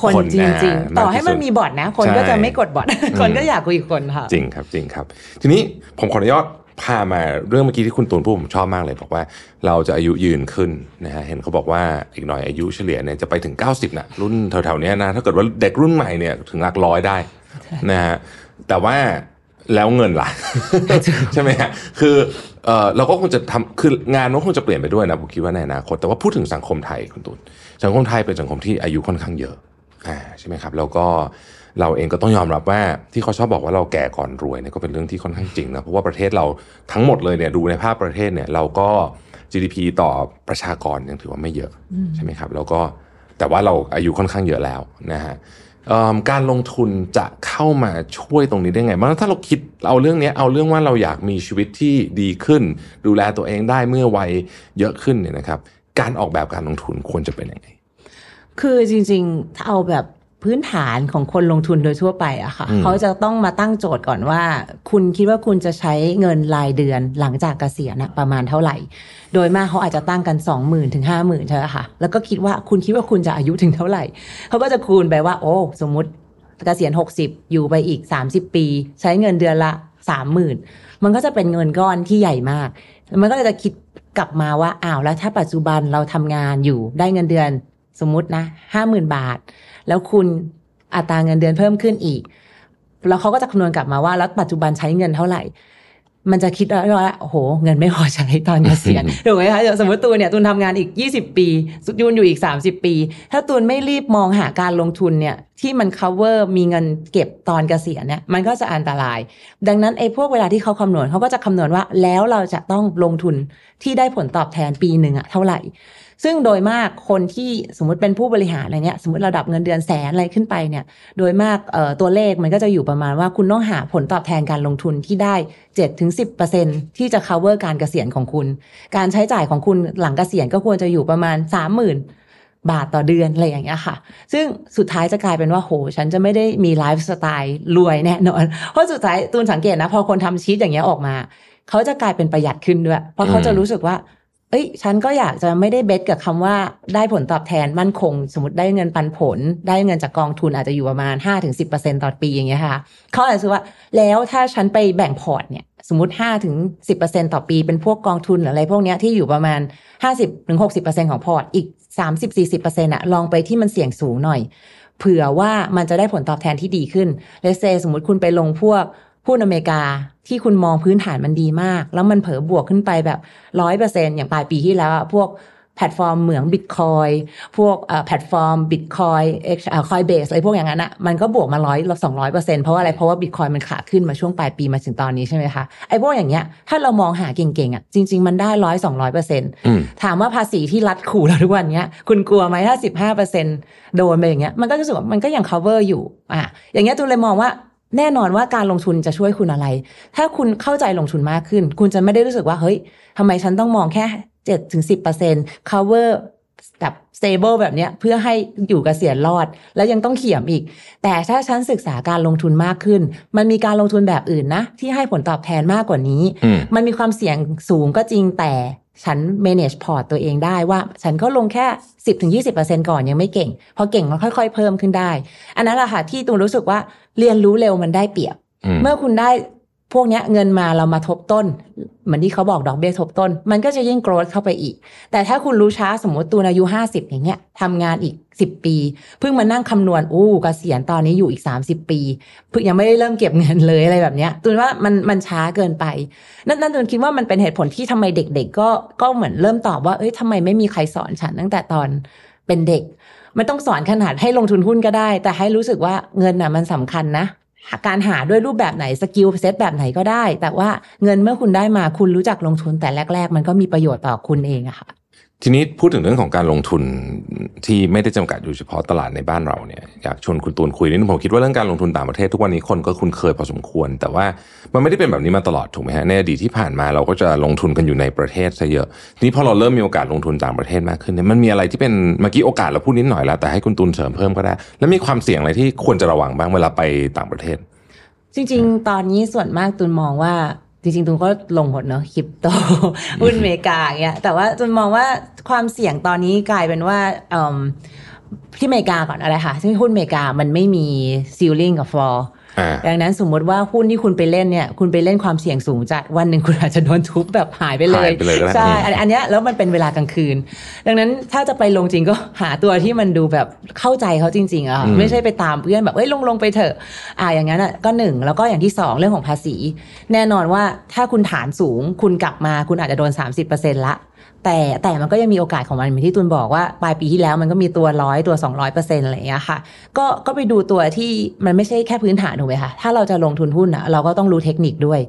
คนคนจริงอ่าๆต่อให้มันมากที่สุดมีบอทนะ คนก็ใช่จะไม่กดบอทคนก็อยากคุยกับคนค่ะ จริงครับจริงครับ ทีนี้ผมขออนุญาต พามาเรื่องเมื่อกี้ที่คุณตูนพูดผมชอบมากเลย บอกว่าเราจะอายุยืนขึ้นนะฮะเห็นเขาบอกว่าอีกหน่อยอายุเฉลี่ยเนี่ยจะไปถึง 90นะรุ่นแถวๆนี้นะถ้าเกิดว่าเด็กรุ่นใหม่เนี่ยถึงหลักร้อยได้นะฮะแต่ว่าแล้วเงินล่ะ ใช่ไหมฮะคือเออเราก็คงจะทำคืองานมันคงจะเปลี่ยนไปด้วยนะผมคิดว่าในอนาคตแต่ว่าพูดถึงสังคมไทยคุณตูนสังคมไทยเป็นสังคมที่อายุค่อนข้างเยอะอ่าใช่ไหมครับแล้วก็ เราเองก็ต้องยอมรับว่าที่เขาชอบบอกว่าเราแก่ก่อนรวยเนี่ยก็เป็นเรื่องที่ค่อนข้างจริงนะเพราะว่าประเทศเราทั้งหมดเลยเนี่ยดูในภาพประเทศเนี่ยเราก็ GDP ต่อประชากรยังถือว่าไม่เยอะใช่ไหมครับแล้วก็แต่ว่าเราอายุค่อนข้างเยอะแล้วนะฮะเอิ่มการลงทุนจะเข้ามาช่วยตรงนี้ได้ไงบ้างถ้าเราคิดเอาเรื่องเนี้ยเอาเรื่องว่าเราอยากมีชีวิตที่ดีขึ้น ดูแลตัวเองได้เมื่อวัยเยอะขึ้นเนี่ยนะครับ การออกแบบการลงทุนควรจะเป็นยังไง คือจริงๆถ้าเอาแบบ พื้นฐานของคนลงทุนโดยทั่วไปอะค่ะอืมเขาจะต้องมาตั้งโจทย์ก่อนว่า คุณคิดว่าคุณจะใช้เงินรายเดือนหลังจากเกษียณอะประมาณเท่าไหร่ โดยมากเขาอาจจะตั้งกัน 2 0,000 ถึง 50,000ใช่ไหมคะแล้วก็คิดว่าคุณคิดว่าคุณจะอายุถึงเท่าไหร่ เขาก็จะคูณไปว่า โอ้ สมมุติเกษียณ 60 อยู่ไปอีก 30 ปี ใช้เงินเดือนละ30,000 มันก็จะเป็นเงินก้อนที่ใหญ่มาก มันก็เลยจะคิดกลับมาว่าอ้าวแล้วถ้าปัจจุบันเราทำงานอยู่ได้เงินเดือนสมมุตินะห้าหมื่นบาท แล้วคุณอัตราเงินเดือนเพิ่มขึ้นอีก แล้วเขาก็จะคำนวณกลับมาว่า แล้วปัจจุบันใช้เงินเท่าไหร่ มันจะคิดว่าโอ้โห เงินไม่พอใช้ตอนเกษียณถูกไหมคะเดี๋ยวสมมติตูนเนี่ยตูนทำงานอีก 20 ปียูนอยู่อีก 30 ปี ถ้าตูนไม่รีบมองหาการลงทุนเนี่ย ที่มัน cover มีเงินเก็บตอนเกษียณเนี่ยมันก็จะอันตราย ดังนั้นไอ้พวกเวลาที่เขาคำนวณเขาก็จะคำนวณว่าแล้วเราจะต้องลงทุนที่ได้ผลตอบแทนปีหนึ่งอะเท่าไหร่ ซึ่งโดยมากคนที่สมมติเป็นผู้บริหารอะไรเนี่ยสมมติระดับเงินเดือนแสนอะไรขึ้นไปเนี่ยโดยมากเอ่อตัวเลขมันก็จะอยู่ประมาณว่าคุณต้องหาผลตอบแทนการลงทุนที่ได้ 7-10%ที่จะ cover การเกษียณของคุณ การใช้จ่ายของคุณหลังเกษียณก็ควรจะอยู่ประมาณ 30,000บาทต่อเดือน อะไรอย่างเงี้ยค่ะ ซึ่งสุดท้ายจะกลายเป็นว่าโห ฉันจะไม่ได้มีไลฟ์สไตล์รวยแน่นอน เพราะสุดท้ายตูนสังเกตนะ พอคนทำชีตอย่างเงี้ยออกมา เขาจะกลายเป็นประหยัดขึ้นด้วย เพราะเขาจะรู้สึกว่า เอ้ยฉันก็อยากจะไม่ได้เบสกับคำว่าได้ผลตอบแทนมั่นคง สมมติได้เงินปันผล ได้เงินจากกองทุนอาจจะอยู่ประมาณ 5-10%ต่อปีอย่างเงี้ยค่ะเขาอาจจะว่าแล้วถ้าฉันไปแบ่งพอร์ตเนี่ยสมมติ5-10%ต่อปีเป็นพวกกองทุนหรืออะไรพวกเนี้ยที่อยู่ประมาณ 50-60%ของพอร์ตอีก 30-40%อะลองไปที่มันเสี่ยงสูงหน่อย เผื่อว่ามันจะได้ผลตอบแทนที่ดีขึ้น let's say สมมติคุณไปลงพวก หุ้นอเมริกาที่คุณมองพื้นฐานมันดีมาก แล้วมันเผลอบวกขึ้นไปแบบร้อยเปอร์เซ็นอย่างปลายปีที่แล้วอะพวกแพลตฟอร์มเหมืองบิตคอยน์พวกแพลตฟอร์มบิตคอยน์เอ็ก Coinbase อะไรพวกอย่างนั้นอะมันก็บวกมาร้อยสองร้อยเปอร์เซ็นเพราะว่าอะไร เพราะว่าบิตคอยน์มันขาขึ้นมาช่วงปลายปีมาถึงตอนนี้ใช่ไหมคะ ไอ้พวกอย่างเงี้ย ถ้าเรามองหาเก่งๆอะจริง ๆ มันได้ร้อยสองร้อยเปอร์เซ็นต์อืมถามว่าภาษีที่รัฐขู่เราทุกวันเนี้ย คุณกลัวไหมถ้าสิบห้าเปอร์เซ็นโดนไปอย่างเงี้ย มันก็รู้สึกว่ามันก็ยัง cover อยู่อะอย่างเงี้ยตูนเลยมองว่า แน่นอนว่าการลงทุนจะช่วยคุณอะไร ถ้าคุณเข้าใจลงทุนมากขึ้น คุณจะไม่ได้รู้สึกว่าเฮ้ยทำไมฉันต้องมองแค่เจ็ ดถึงสิบเปอร์เซ็น cover แบบ stable แบบเนี้ยเพื่อให้อยู่เกษียณรอด แล้วยังต้องเขียมอีก แต่ถ้าฉันศึกษาการลงทุนมากขึ้น มันมีการลงทุนแบบอื่นนะ ที่ให้ผลตอบแทนมากกว่านี้อืมมันมีความเสี่ยงสูงก็จริงแต่ฉัน manage port ตัวเองได้ว่า ฉันก็ลงแค่ 10-20%ก่อนยังไม่เก่ง พอเก่งแล้วค่อยๆ เพิ่มขึ้นได้ อันนั้นแหละค่ะที่ตูนรู้สึกว่าเรียนรู้เร็วมันได้เปรียบอืมเมื่อคุณได้ พวกนี้เงินมาเรามาทบต้น เหมือนที่เขาบอกดอกเบี้ยทบต้น มันก็จะยิ่งโกรธเข้าไปอีก แต่ถ้าคุณรู้ช้าสมมติตูนอายุ50อย่างเงี้ยทำงานอีก10ปี เพิ่งมานั่งคำนวณอู้เกษียณตอนนี้อยู่อีก30ปีเพิ่งยังไม่ได้เริ่มเก็บเงินเลยอะไรแบบเนี้ยตูนว่ามันมันช้าเกินไป นั่นนั่นตูนคิดว่ามันเป็นเหตุผลที่ทำไมเด็ก ๆ ก็ก็เหมือนเริ่มตอบว่าเอ้ยทำไมไม่มีใครสอนฉันตั้งแต่ตอนเป็นเด็กไม่ต้องสอนขนาดให้ลงทุนหุ้นก็ได้ แต่ให้รู้สึกว่าเงินน่ะมันสำคัญนะ การหาด้วยรูปแบบไหนสกิลเซตแบบไหนก็ได้ แต่ว่าเงินเมื่อคุณได้มาคุณรู้จักลงทุนแต่แรก ๆ มันก็มีประโยชน์ต่อคุณเองอะค่ะ ทีนี้พูดถึงเรื่องของการลงทุนที่ไม่ได้จำกัดอยู่เฉพาะตลาดในบ้านเราเนี่ยอยากชวนคุณตูนคุยนิดนึงผมคิดว่าเรื่องการลงทุนต่างประเทศทุกวันนี้คนก็คุ้นเคยพอสมควร แต่ว่ามันไม่ได้เป็นแบบนี้มาตลอดถูกไหมฮะในอดีตที่ผ่านมาเราก็จะลงทุนกันอยู่ในประเทศซะเยอะทีนี้พอเราเริ่มมีโอกาสลงทุนต่างประเทศมากขึ้นเนี่ยมันมีอะไรที่เป็นเมื่อกี้โอกาสเราพูดนิดหน่อยแล้วแต่ให้คุณตูนเสริมเพิ่มก็ได้ แล้วมีความเสี่ยงอะไรที่ควรจะระวังบ้างเวลาไปต่างประเทศ จริง ๆ ตอนนี้ส่วนมากตุนมองว่า จริงๆตุนก็ลงหมดเนาะคริปโตหุ้นอเมริกาอย่างเงี้ย แต่ว่าจนมองว่าความเสี่ยงตอนนี้กลายเป็นว่าที่อเมริกาก่อนอะไรค่ะ ซึ่งหุ้นอเมริกามันไม่มีซีลิ่งกับฟอร์ ดังนั้นสมมติว่าหุ้นที่คุณไปเล่นเนี่ยคุณไปเล่นความเสี่ยงสูงจัดวันหนึ่งคุณอาจจะโดนทุบแบบหายไปเลยหายไปเลยก็ได้ใช่อืมอันอันเนี้ยแล้วมันเป็นเวลากลางคืน ดังนั้นถ้าจะไปลงจริงก็หาตัวที่มันดูแบบเข้าใจเขาจริง ๆอะค่ะไม่ใช่ไปตามเพื่อนแบบเอ้ยลงลงไปเถอะอ่าอย่างนั้นอะก็หนึ่งแล้วก็อย่างที่สองเรื่องของภาษี แน่นอนว่าถ้าคุณฐานสูง คุณกลับมาคุณอาจจะโดน 30%ละ แต่แต่มันก็ยังมีโอกาสของมันเหมือนที่ตุนบอกว่าปลายปีที่แล้วมันก็มีตัวร้อยตัว 200เปอร์เซ็นต์อะไรอย่างเงี้ยค่ะ ก็ก็ไปดูตัวที่มันไม่ใช่แค่พื้นฐานถูกไหมคะถ้าเราจะลงทุนหุ้นอะเราก็ต้องรู้เทคนิคด้วย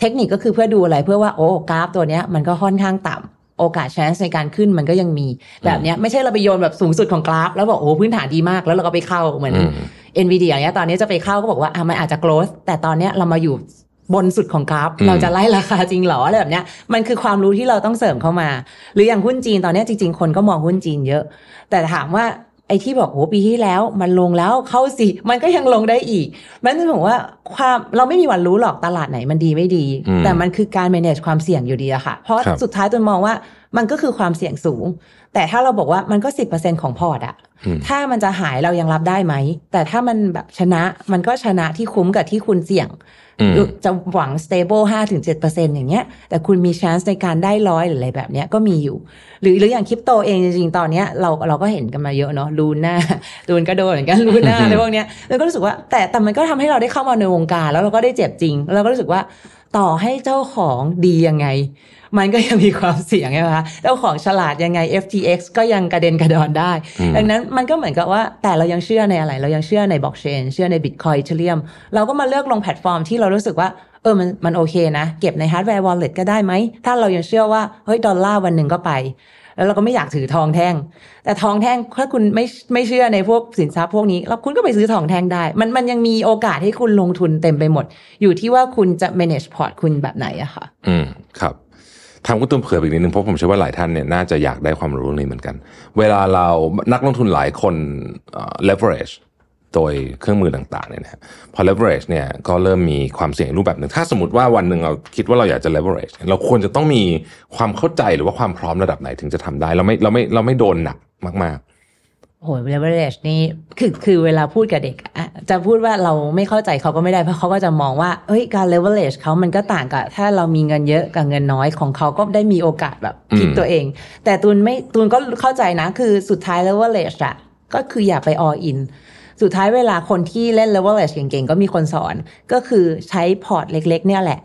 เทคนิคก็คือเพื่อดูอะไรเพื่อว่าโอ้กราฟตัวเนี้ยมันก็ค่อนข้างต่ำโอกาส chance ในการขึ้นมันก็ยังมีแบบเนี้ยไม่ใช่เราไปโยนแบบสูงสุดของกราฟ แล้วบอกโอ้พื้นฐานดีมากแล้วเราก็ไปเข้าเหมือนอืม NVIDIA อย่างเงี้ยตอนนี้จะไปเข้าก็บอกว่าอะมันอาจจะ growth แต่ตอนเนี้ยเรามาอยู่ บนสุดของกราฟอืมเราจะไล่ราคาจริงเหรออะไรแบบเนี้ยมันคือความรู้ที่เราต้องเสริมเข้ามา หรืออย่างหุ้นจีนตอนเนี้ยจริง ๆ คนก็มองหุ้นจีนเยอะ แต่ถามว่าไอ้ที่บอกโอ้ปีที่แล้วมันลงแล้วเข้าสิมันก็ยังลงได้อีกมันจะบอกว่าความเราไม่มีวันรู้หรอกตลาดไหนมันดีไม่ดีอืมแต่มันคือการ manage ความเสี่ยงอยู่ดีอะค่ะ เพราะครับสุดท้ายตัวมองว่ามันก็คือความเสี่ยงสูง แต่ถ้าเราบอกว่ามันก็สิบเปอร์เซ็นของพอร์ตอะอืม ถ้ามันจะหายเรายังรับได้ไหม แต่ถ้ามันแบบชนะมันก็ชนะที่คุ้มกับที่คุณเสี่ยงอืมจะหวัง stable 5ถึง7เปอร์เซ็นอย่างเงี้ย แต่คุณมี chance ในการได้ร้อยหรืออะไรแบบเนี้ยก็มีอยู่ หรือหรืออย่างคริปโตเองจริงๆ ตอนเนี้ยเราเราก็เห็นกันมาเยอะเนาะลูน่าตูนก็โดนเหมือนกันลูน่าอะไรพวกเนี้ยแล้วก็รู้สึกว่าแต่แต่มันก็ทำให้เราได้เข้ามาในวงการ แล้วเราก็ได้เจ็บจริงแล้วเราก็รู้สึกว่า ต่อให้เจ้าของดียังไง มันก็ยังมีความเสี่ยงใช่ไหมคะเจ้าของฉลาดยังไง FTX ก็ยังกระเด็นกระดอนได้อืมดังนั้นมันก็เหมือนกับว่าแต่เรายังเชื่อในอะไร เรายังเชื่อในบล็อกเชนเชื่อใน Bitcoin Ethereum เราก็มาเลือกลงแพลตฟอร์มที่เรารู้สึกว่าเออมันมันโอเคนะ เก็บใน hardware wallet ก็ได้ไหม ถ้าเรายังเชื่อว่าเฮ้ยดอลลาร์วันหนึ่งก็ไป แล้วเราก็ไม่อยากถือทองแท่ง แต่ทองแท่งถ้าคุณไม่ไม่เชื่อในพวกสินทรัพย์พวกนี้แล้วคุณก็ไปซื้อทองแท่งได้ มันมันยังมีโอกาสให้คุณลงทุนเต็มไปหมด อยู่ที่ว่าคุณจะ manage port คุณแบบไหนอะค่ะ อืมครับทำกุ้ตุ้มเผื่ออีกนิดนึงเพราะผมเชื่อว่าหลายท่านเนี่ยน่าจะอยากได้ความรู้เรื่องนี้เหมือนกัน เวลาเรานักลงทุนหลายคน leverage โดยเครื่องมือต่างๆเนี่ยนะฮะพอ leverage เนี่ยก็เริ่มมีความเสี่ยงรูปแบบหนึ่ง ถ้าสมมติว่าวันหนึ่งเราคิดว่าเราอยากจะ leverage เราควรจะต้องมีความเข้าใจหรือว่าความพร้อมระดับไหนถึงจะทำได้ เราไม่เราไม่เราไม่โดนหนักมากโอ้โห leverage นี่คือคือเวลาพูดกับเด็กอะจะพูดว่าเราไม่เข้าใจเขาก็ไม่ได้เพราะเขาก็จะมองว่าเอ้ยการ leverage เขามันก็ต่างกับ ถ้าเรามีเงินเยอะกับเงินน้อยของเขาก็ได้มีโอกาสแบบพลิกอืมตัวเอง แต่ตูนไม่ตูนก็เข้าใจนะ คือสุดท้าย leverage อะก็คืออย่าไป all in สุดท้ายเวลาคนที่เล่น leverage เก่งๆ ก็มีคนสอน ก็คือใช้พอร์ตเล็ก ๆ เนี่ยแหละ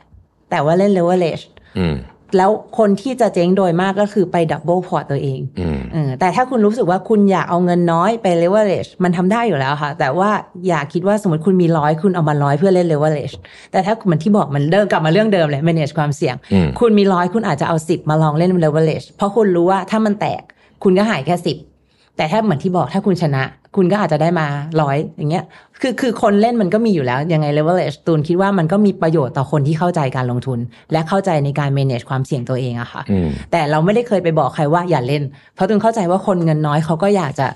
แต่ว่าเล่น leverage ๆอืมแล้วคนที่จะเจ๊งโดยมากก็คือไป double พอร์ตตัวเองอืมเออแต่ถ้าคุณรู้สึกว่าคุณอยากเอาเงินน้อยไป leverage มันทำได้อยู่แล้วค่ะ แต่ว่าอย่าคิดว่าสมมติคุณมีร้อยคุณเอามาร้อยเพื่อเล่น leverage แต่ถ้าเหมือนที่บอกมันเดิมกลับมาเรื่องเดิมเลย manage ความเสี่ยงอืมคุณมีร้อยคุณอาจจะเอาสิบมาลองเล่น leverage เพราะคุณรู้ว่าถ้ามันแตกคุณก็หายแค่สิบ แต่ถ้าเหมือนที่บอกถ้าคุณชนะ คุณก็อาจจะได้มาร้อยอย่างเงี้ย คือคือคนเล่นมันก็มีอยู่แล้ว ยังไง leverage ตูนคิดว่ามันก็มีประโยชน์ต่อคนที่เข้าใจการลงทุน และเข้าใจในการ manage ความเสี่ยงตัวเองอะค่ะอืมแต่เราไม่ได้เคยไปบอกใครว่าอย่าเล่น เพราะตุนเข้าใจว่าคนเงินน้อยเขาก็อยากจะ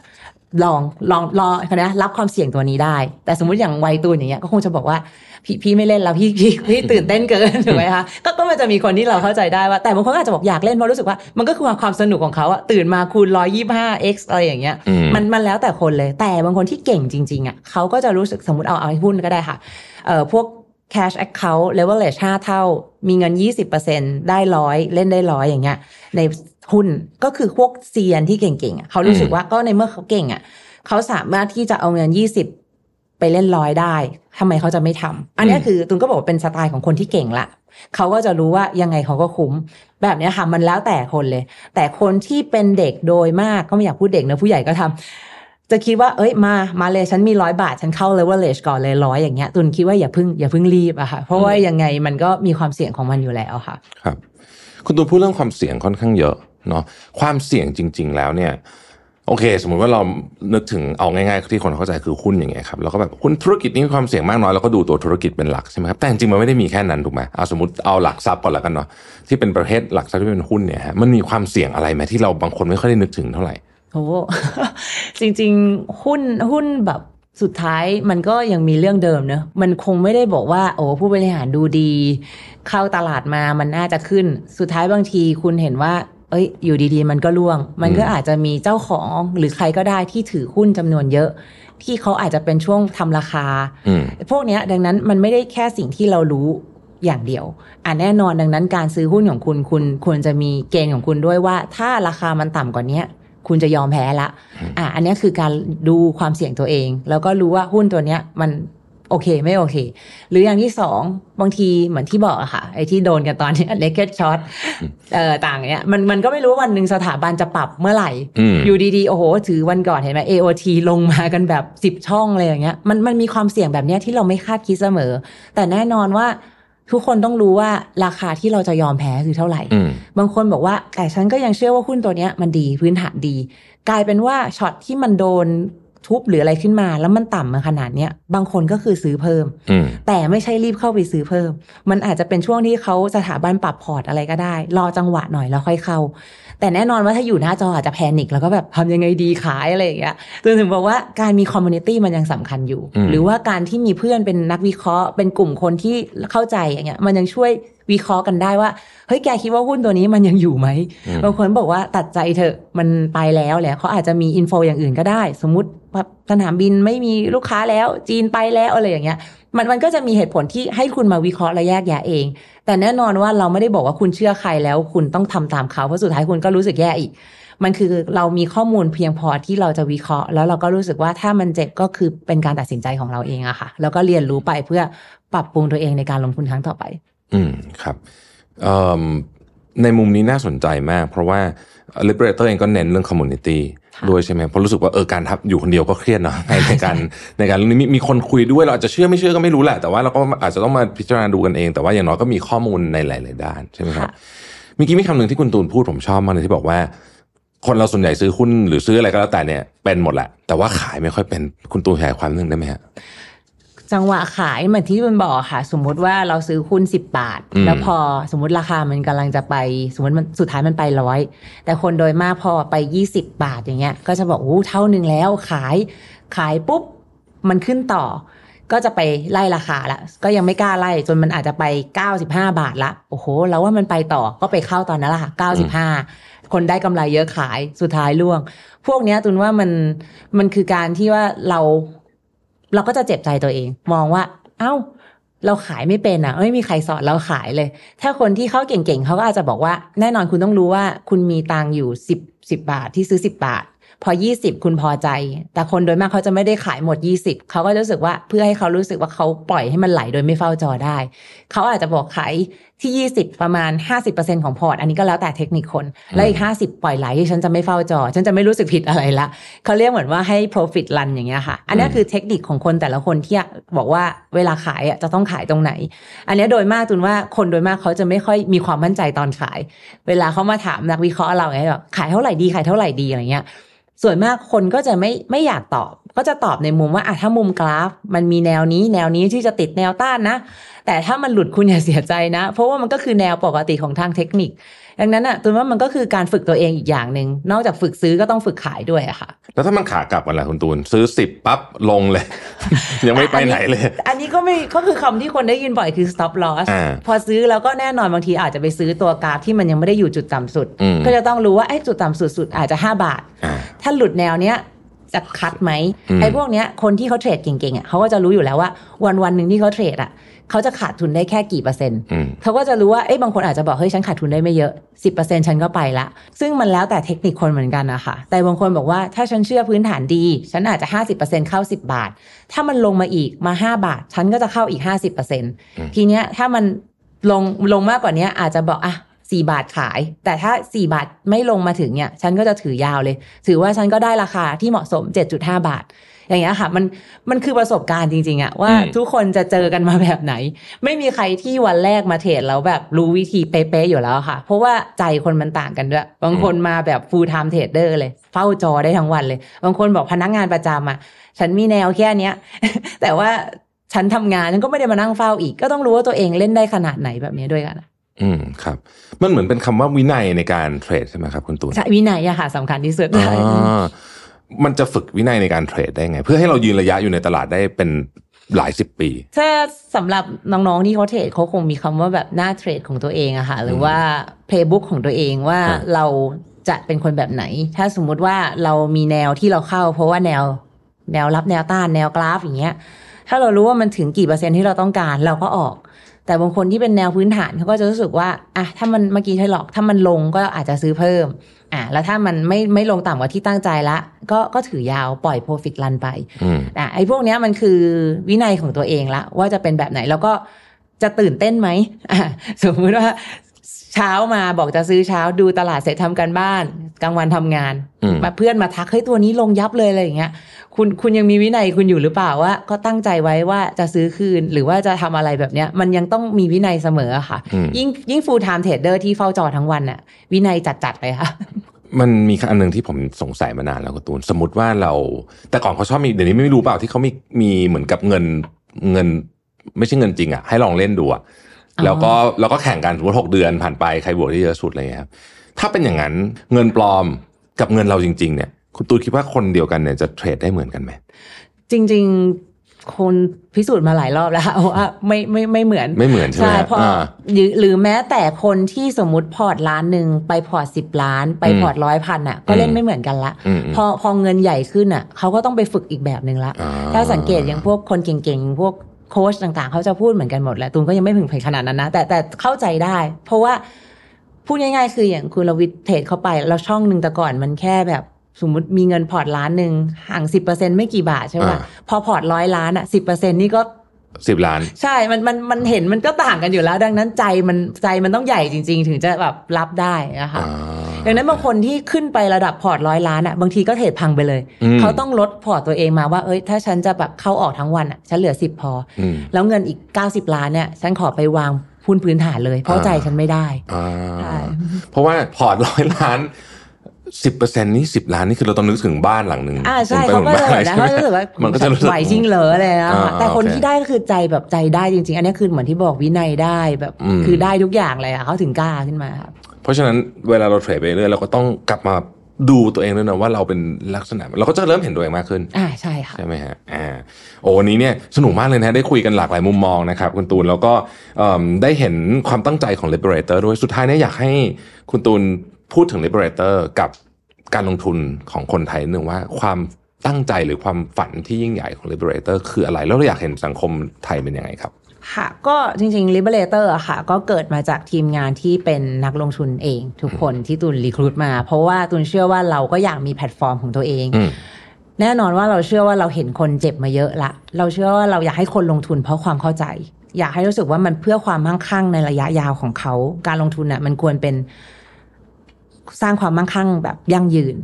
ลองลองลองนะรับความเสี่ยงตัวนี้ได้ แต่สมมุติอย่างวัยตูนอย่างเงี้ยก็คงจะบอกว่าพี่พี่ไม่เล่นแล้วพี่พี่พี่ตื่นเต้นเกินถูกไหมคะก็ก็มันจะมีคนที่เราเข้าใจได้ว่าแต่บางคนก็อาจจะบอกอยากเล่นเพราะรู้สึกว่ามันก็คือความสนุกของเขาอะตื่นมาคูณร้อยยี่ห้า x อะไรอย่างเงี้ยอืมมันมันแล้วแต่คนเลย แต่บางคนที่เก่งจริงๆอะเขาก็จะรู้สึกสมมติเอาเอาให้หุ้นก็ได้ค่ะเอ่อพวก cash account leverage 5 เท่า มีเงิน 20%ได้ร้อยเล่นได้ร้อยอย่างเงี้ยใน หุ้นก็คือพวกเซียนที่เก่งๆอะเขารู้สึกว่าก็ในเมื่อเขาเก่งอะเขาสามารถที่จะเอาเงิน20ไปเล่นร้อยได้ทำไมเขาจะไม่ทำอันเนี้ยคือตุนก็บอกว่าเป็นสไตล์ของคนที่เก่งละเขาก็จะรู้ว่ายังไงเขาก็คุ้ม แบบเนี้ยค่ะมันแล้วแต่คนเลย แต่คนที่เป็นเด็กโดยมากก็ไม่อยากพูดเด็กนะผู้ใหญ่ก็ทำจะคิดว่าเอ้ยมามาเลยฉันมีร้อยบาท ฉันเข้า leverage ก่อนเลยร้อยอย่างเงี้ยตุนคิดว่าอย่าเพิ่งอย่าเพิ่งรีบอะค่ะ เพราะว่ายังไงมันก็มีความเสี่ยงของมันอยู่แล้วค่ะ ครับ คุณตูนพูดเรื่องความเสี่ยงค่อนข้างเยอะ เนาะความเสี่ยงจริง ๆ แล้วเนี่ยโอเค สมมุติว่าเรานึกถึงเอาง่ายๆที่คนเข้าใจคือหุ้นอย่างเงี้ยครับแล้วก็แบบหุ้นธุรกิจนี้มีความเสี่ยงมากน้อยเราก็ดูตัวธุรกิจเป็นหลักใช่ไหมครับแต่จริงมันไม่ได้มีแค่นั้นถูกไหมเอาสมมติเอาหลักทรัพย์ก่อนล้วกันเนาะที่เป็นประเภทหลักทรัพย์ที่เป็นหุ้นเนี่ยฮะมันมีความเสี่ยงอะไรไหมที่เราบางคนไม่ค่อยได้นึกถึงเท่าไหร่โอ้จริงๆหุ้นหุ้นแบบสุดท้ายมันก็ยังมีเรื่องเดิมเนอะมันคงไม่ได้บอกว่า โอ้ผู้บริหารดูดี เข้าตลาดมามันน่าจะขึ้น สุดท้ายบางทีคุณเห็นว่า เอ้ย อยู่ดีๆ มันก็ร่วง มันก็อาจจะมีเจ้าของหรือใครก็ได้ที่ถือหุ้นจำนวนเยอะ ที่เขาอาจจะเป็นช่วงทำราคาอืมพวกเนี้ยดังนั้นมันไม่ได้แค่สิ่งที่เรารู้อย่างเดียวอะแน่นอนดังนั้นการซื้อหุ้นของคุณคุณควรจะมีเกณฑ์ของคุณด้วยว่า ถ้าราคามันต่ำกว่าเนี้ยคุณจะยอมแพ้ละ อะอันเนี้ยคือการดูความเสี่ยงตัวเอง แล้วก็รู้ว่าหุ้นตัวเนี้ยมัน โอเคไม่โอเค หรืออย่างที่สองบางทีเหมือนที่บอกอะค่ะ ไอ้ที่โดนกันตอนเนี้ naked short เอ่อต่างเนี้ยมันมันก็ไม่รู้ว่าวันหนึ่งสถาบันจะปรับเมื่อไหร่อืมอยู่ดีๆ โอ้โห ถือวันก่อนเห็นไหม AOT ลงมากันแบบสิบช่องเลยอย่างเงี้ยมันมันมีความเสี่ยงแบบเนี้ยที่เราไม่คาดคิดเสมอ แต่แน่นอนว่าทุกคนต้องรู้ว่าราคาที่เราจะยอมแพ้คือเท่าไหร่อืมบางคนบอกว่าแต่ฉันก็ยังเชื่อว่าหุ้นตัวเนี้ยมันดีพื้นฐานดี กลายเป็นว่าช็อตที่มันโดน ทุบหรืออะไรขึ้นมา แล้วมันต่ำมาขนาดเนี้ยบางคนก็คือซื้อเพิ่มอืมแต่ไม่ใช่รีบเข้าไปซื้อเพิ่ม มันอาจจะเป็นช่วงที่เขาสถาบันปรับพอร์ตอะไรก็ได้ รอจังหวะหน่อยแล้วค่อยเข้า แต่แน่นอนว่าถ้าอยู่หน้าจออาจจะ panic แล้วก็แบบทำยังไงดีขายอะไรอย่างเงี้ยจนถึงบอกว่าการมีคอมมูนิตี้มันยังสำคัญอยู่อืมหรือว่าการที่มีเพื่อนเป็นนักวิเคราะห์ เป็นกลุ่มคนที่เข้าใจอย่างเงี้ยมันยังช่วยวิเคราะห์กันได้ว่าเฮ้ยแกคิดว่าหุ้นตัวนี้มันยังอยู่ไหมอืมบางคนบอกว่าตัดใจเถอะมันไปแล้วแหละเขาอาจจะมี info อย่างอื่นก็ได้ สมมุติแบบสนามบินไม่มีลูกค้าแล้วจีนไปแล้วอะไรอย่างเงี้ย มันมันก็จะมีเหตุผลที่ให้คุณมาวิเคราะห์และแยกแยะเอง แต่แน่นอนว่าเราไม่ได้บอกว่าคุณเชื่อใครแล้วคุณต้องทำตามเขาเพราะสุดท้ายคุณก็รู้สึกแย่อีก มันคือเรามีข้อมูลเพียงพอที่เราจะวิเคราะห์ แล้วเราก็รู้สึกว่าถ้ามันเจ็บก็คือเป็นการตัดสินใจของเราเองอะค่ะ แล้วก็เรียนรู้ไปเพื่อปรับปรุงตัวเองในการลงทุนครั้งต่อไป อืมครับในมุมนี้น่าสนใจมาก เพราะว่า Liberator เองก็เน้นเรื่อง community ด้วยใช่ไหมเพราะรู้สึกว่าเออการทับอยู่คนเดียวก็เครียดเนาะในในการในการเรื่องนี้มีมีคนคุยด้วยเราอาจจะเชื่อไม่เชื่อก็ไม่รู้แหละแต่ว่าเราก็อาจจะต้องมาพิจารณาดูกันเอง แต่ว่าอย่างน้อยก็มีข้อมูลในหลาย ๆ ด้านใช่ไหมครับค่ะเมื่อกี้มีคำหนึ่งที่คุณตูนพูดผมชอบมากเลยที่บอกว่า คนเราส่วนใหญ่ซื้อหุ้นหรือซื้ออะไรก็แล้วแต่เนี่ยเป็นหมดแหละแต่ว่าขายไม่ค่อยเป็นคุณตูนขยายความเรื่องได้ไหมฮะ จังหวะขายเหมือนที่มันบอกค่ะ สมมุติว่าเราซื้อหุ้น10บาทอืมแล้วพอสมมติราคามันกำลังจะไป สมมติมันสุดท้ายมันไปร้อยแต่คนโดยมากพอไป20บาทอย่างเงี้ย ก็จะบอกโอ้เท่านึงแล้วขายขายปุ๊บมันขึ้นต่อ ก็จะไปไล่ราคาละก็ยังไม่กล้าไล่จนมันอาจจะไป 95 บาทละโอ้โหแล้วว่ามันไปต่อก็ไปเข้าตอนนั้นละค่ะ95คนได้กำไรเยอะขายสุดท้ายล่วง พวกเนี้ยตุนว่ามันมันคือการที่ว่าเรา เราก็จะเจ็บใจตัวเอง มองว่า เอ้า เราขายไม่เป็นอะไม่มีใครสอนเราขายเลย ถ้าคนที่เขาเก่งๆเขาก็อาจจะบอกว่า แน่นอนคุณต้องรู้ว่า คุณมีตังอยู่สิบสิบบาทที่ซื้อสิบบาท พอยี่สิบคุณพอใจ แต่คนโดยมากเขาจะไม่ได้ขายหมดยี่สิบเขาก็จะรู้สึกว่าเพื่อให้เขารู้สึกว่าเขาปล่อยให้มันไหลโดยไม่เฝ้าจอได้ เขาอาจจะบอกขายที่ 20 ประมาณ 50%ของพอร์ต อันนี้ก็แล้วแต่เทคนิคคน แล้วอีก 50 ปล่อยไหลฉันจะไม่เฝ้าจอ ฉันจะไม่รู้สึกผิดอะไรละเขาเรียกเหมือนว่าให้ profit run อย่างเงี้ยค่ะ อันนี้คือเทคนิคของคนแต่ละคนที่บอกว่าเวลาขายอะจะต้องขายตรงไหน อันนี้โดยมากตุนว่าคนโดยมากเขาจะไม่ค่อยมีความมั่นใจตอนขาย เวลาเขามาถามนักวิเคราะห์เราไงแบบขายเท่าไหร่ดีขายเท่าไหร่ดีอะไรเงี้ย ส่วนมากคนก็จะไม่ไม่อยากตอบ ก็จะตอบในมุมว่าอะถ้ามุมกราฟ มันมีแนวนี้ แนวนี้ที่จะติดแนวต้านนะ แต่ถ้ามันหลุดคุณอย่าเสียใจนะ เพราะว่ามันก็คือแนวปกติของทางเทคนิค ดังนั้นอะตุนว่ามันก็คือการฝึกตัวเองอีกอย่างหนึ่งนอกจากฝึกซื้อก็ต้องฝึกขายด้วยอะค่ะ แล้วถ้ามันขากลับกันล่ะคุณตูนซื้อสิบปั๊บลงเลย ยังไม่ไปไหนเลย อันนี้ก็ไม่ก็คือคำที่คนได้ยินบ่อยคือ stop loss อ่าพอซื้อแล้วก็แน่นอนบางทีอาจจะไปซื้อตัวกราฟที่มันยังไม่ได้อยู่จุดต่ำสุดอืมก็จะต้องรู้ว่าไอ้จุดต่ำสุดสุดอาจจะ 5 บาทอ่าถ้าหลุดแนวเนี้ยจะคัดไหมอืมไอ้พวกเนี้ยคนที่เขาเทรดเก่งๆอะเขาก็จะรู้อยู่แล้วว่าวันวันๆหนึ่งที่เขาเทรดอะ เขาจะขาดทุนได้แค่กี่เปอร์เซ็นต์อืมเขาก็จะรู้ว่าเอ้ยบางคนอาจจะบอกเฮ้ยฉันขาดทุนได้ไม่เยอะ 10%ฉันก็ไปละ ซึ่งมันแล้วแต่เทคนิคคนเหมือนกันนะคะแต่บางคนบอกว่าถ้าฉันเชื่อพื้นฐานดี ฉันอาจจะ 50%เข้า 10 บาท ถ้ามันลงมาอีกมา 5 บาท ฉันก็จะเข้าอีก 50%ทีเนี้ยถ้ามันลงลงมากกว่านี้อาจจะบอกอะ สี่บาทขาย แต่ถ้า 4 บาทไม่ลงมาถึงเนี่ย ฉันก็จะถือยาวเลย ถือว่าฉันก็ได้ราคาที่เหมาะสม 7.5 บาท อย่างเงี้ยค่ะ มันมันคือประสบการณ์จริง ๆอะว่าอืมทุกคนจะเจอกันมาแบบไหน ไม่มีใครที่วันแรกมาเทรดแล้วแบบรู้วิธีเป๊ะๆอยู่แล้วค่ะ เพราะว่าใจคนมันต่างกันด้วย บางคนมาแบบ full time trader เลย เฝ้าจอได้ทั้งวันเลย บางคนบอกพนักงานประจำอะฉันมีแนวแค่เนี้ย แต่ว่าฉันทำงานฉันก็ไม่ได้มานั่งเฝ้าอีก ก็ต้องรู้ว่าตัวเองเล่นได้ขนาดไหนแบบนี้ด้วยกัน อะอืมครับ มันเหมือนเป็นคำว่าวินัยในการเทรดใช่ไหมครับคุณตูนใช่วินัยอะค่ะสำคัญที่สุดอ่ามันจะฝึกวินัยในการเทรดได้ไง เพื่อให้เรายืนระยะอยู่ในตลาดได้เป็นหลายสิบปีถ้าสำหรับน้องๆที่เขาเทรดเขาคงมีคำว่าแบบหน้าเทรดของตัวเองอะค่ะหรือว่า playbook ของตัวเองว่าอ่าเราจะเป็นคนแบบไหน ถ้าสมมุติว่าเรามีแนวที่เราเข้า เพราะว่าแนวแนวรับแนวต้านแนวกราฟอย่างเงี้ย ถ้าเรารู้ว่ามันถึงกี่เปอร์เซ็นต์ที่เราต้องการ เราก็ออก แต่บางคนที่เป็นแนวพื้นฐานเขาก็จะรู้สึกว่าอะถ้ามันเมื่อกี้ใช่หรอกถ้ามันลงก็อาจจะซื้อเพิ่มอะแล้วถ้ามันไม่ไม่ลงต่ำกว่าที่ตั้งใจละ ก็ก็ถือยาวปล่อย profit run ไปอืมอะไอ้พวกเนี้ยมันคือวินัยของตัวเองละ ว่าจะเป็นแบบไหนแล้วก็จะตื่นเต้นไหมอะสมมติว่าเช้ามาบอกจะซื้อเช้าดูตลาดเสร็จทำการบ้าน กลางวันทำงานอืมมาเพื่อนมาทักเฮ้ยตัวนี้ลงยับเลยอะไรอย่างเงี้ย คุณคุณยังมีวินัยคุณอยู่หรือเปล่าว่า ก็ตั้งใจไว้ว่าจะซื้อคืนหรือว่าจะทำอะไรแบบเนี้ย มันยังต้องมีวินัยเสมออะค่ะอืมยิ่งยิ่ง full time trader ที่เฝ้าจอทั้งวันอะวินัยจัดๆเลยค่ะมันมีอันหนึ่งที่ผมสงสัยมานานแล้วคุณตูน สมมติว่าเรา แต่ก่อนเขาชอบมีเดี๋ยวนี้ไม่รู้เปล่าที่เขามีมีเหมือนกับเงินเงิน ไม่ใช่เงินจริงอะให้ลองเล่นดูอะอ๋อแล้วก็แล้วก็แข่งกันสมมติหกเดือนผ่านไปใครบวกได้เยอะสุดอะไรเงี้ยครับถ้าเป็นอย่างนั้นเงินปลอมกับเงินเราจริง ๆ เนี่ย คุณตูนคิดว่าคนเดียวกันเนี่ยจะเทรดได้เหมือนกันไหมจริง ๆ คนพิสูจน์มาหลายรอบแล้วว่าไม่ไม่ไม่เหมือนไม่เหมือนใช่ไหมเพราะอ่าหรือหรือแม้แต่คนที่สมมติพอร์ตล้านหนึ่งไปพอร์ตสิบล้าน ไปอืมพอร์ตร้อยพันอะ ก็เล่นอืมไม่เหมือนกันละอืมอืมพอพอเงินใหญ่ขึ้นอะเขาก็ต้องไปฝึกอีกแบบหนึ่งละอ่าถ้าสังเกตอย่างพวกคนเก่งๆพวกโค้ชต่างๆ เขาจะพูดเหมือนกันหมดแหละตูนก็ยังไม่ถึงขนาดนั้นนะ แต่แต่เข้าใจได้ เพราะว่าพูดง่ายๆ คืออย่างคุณรวิทย์เทรดเข้าไปแล้วช่องหนึ่งแต่ก่อนมันแค่แบบ สมมติมีเงินพอร์ตล้านหนึ่งห่างสิบเปอร์เซ็นต์ไม่กี่บาทใช่ไหมอ่าพอพอร์ตร้อยล้านอะสิบเปอร์เซ็นต์นี่ก็สิบล้าน ใช่ มันมันมันเห็นมันก็ต่างกันอยู่แล้ว ดังนั้นใจมันใจมันต้องใหญ่จริง ๆ ถึงจะแบบรับได้นะคะอ่าดังนั้นบางคนที่ขึ้นไประดับพอร์ตร้อยล้านอะบางทีก็เทรดพังไปเลยอืมเขาต้องลดพอร์ตตัวเองมาว่าเอ้ยถ้าฉันจะแบบเข้าออกทั้งวันอะฉันเหลือสิบพออืมแล้วเงินอีกเก้าสิบล้านเนี่ยฉันขอไปวางหุ้นพื้นฐานเลย เพราะอ่าใจฉันไม่ได้อ่าใช่เพราะว่าพอร์ตร้อยล้าน สิบเปอร์เซ็นต์นี่สิบล้านนี่คือเราต้องนึกถึงบ้านหลังหนึ่งอ่าใช่ถึงไปเขาก็หมือนจะบ้แบบนนะใช่ไหเขาจะรู้สึกว่ามันก็จะรู้สึกไหวจริงเหรออะไรนะอ่าแต่คนโอเคที่ได้ก็คือใจแบบใจได้จริง ๆ อันนี้คือเหมือนที่บอกวินัยได้แบบอืมคือได้ทุกอย่างเลยอะเขาถึงกล้าขึ้นมาครับเพราะฉะนั้นเวลาเราเทรดไปเรื่อยเราก็ต้องกลับมาดูตัวเองด้วยนะว่าเราเป็นลักษณะ เราก็จะเริ่มเห็นตัวเองมากขึ้น อ่าใช่ค่ะใช่ไหมฮะอ่าโอ้วันนี้เนี่ยสนุกมากเลยนะได้คุยกันหลากหลายมุมมองนะครับคุณตูนแล้วก็เอิ่มได้เห็นความตั้งใจของ Liberator ด้วยสุดท้ายเนี่ยอยากให้คุณตูน พูดถึง Liberator กับการลงทุนของคนไทยหนึ่งว่าความตั้งใจหรือความฝันที่ยิ่งใหญ่ของ Liberator คืออะไร แล้วเราอยากเห็นสังคมไทยเป็นยังไงครับ ค่ะ ก็จริง ๆ Liberator อะค่ะ ก็เกิดมาจากทีมงานที่เป็นนักลงทุนเองทุกคนที่ตุนรีครูดมา เพราะว่าตุนเชื่อว่าเราก็อยากมีแพลตฟอร์มของตัวเองอืมแน่นอนว่าเราเชื่อว่าเราเห็นคนเจ็บมาเยอะละ เราเชื่อว่าเราอยากให้คนลงทุนเพราะความเข้าใจ อยากให้รู้สึกว่ามันเพื่อความมั่งคั่งในระยะยาวของเขา การลงทุนน่ะมันควรเป็น สร้างความมั่งคั่งแบบยั่งยืน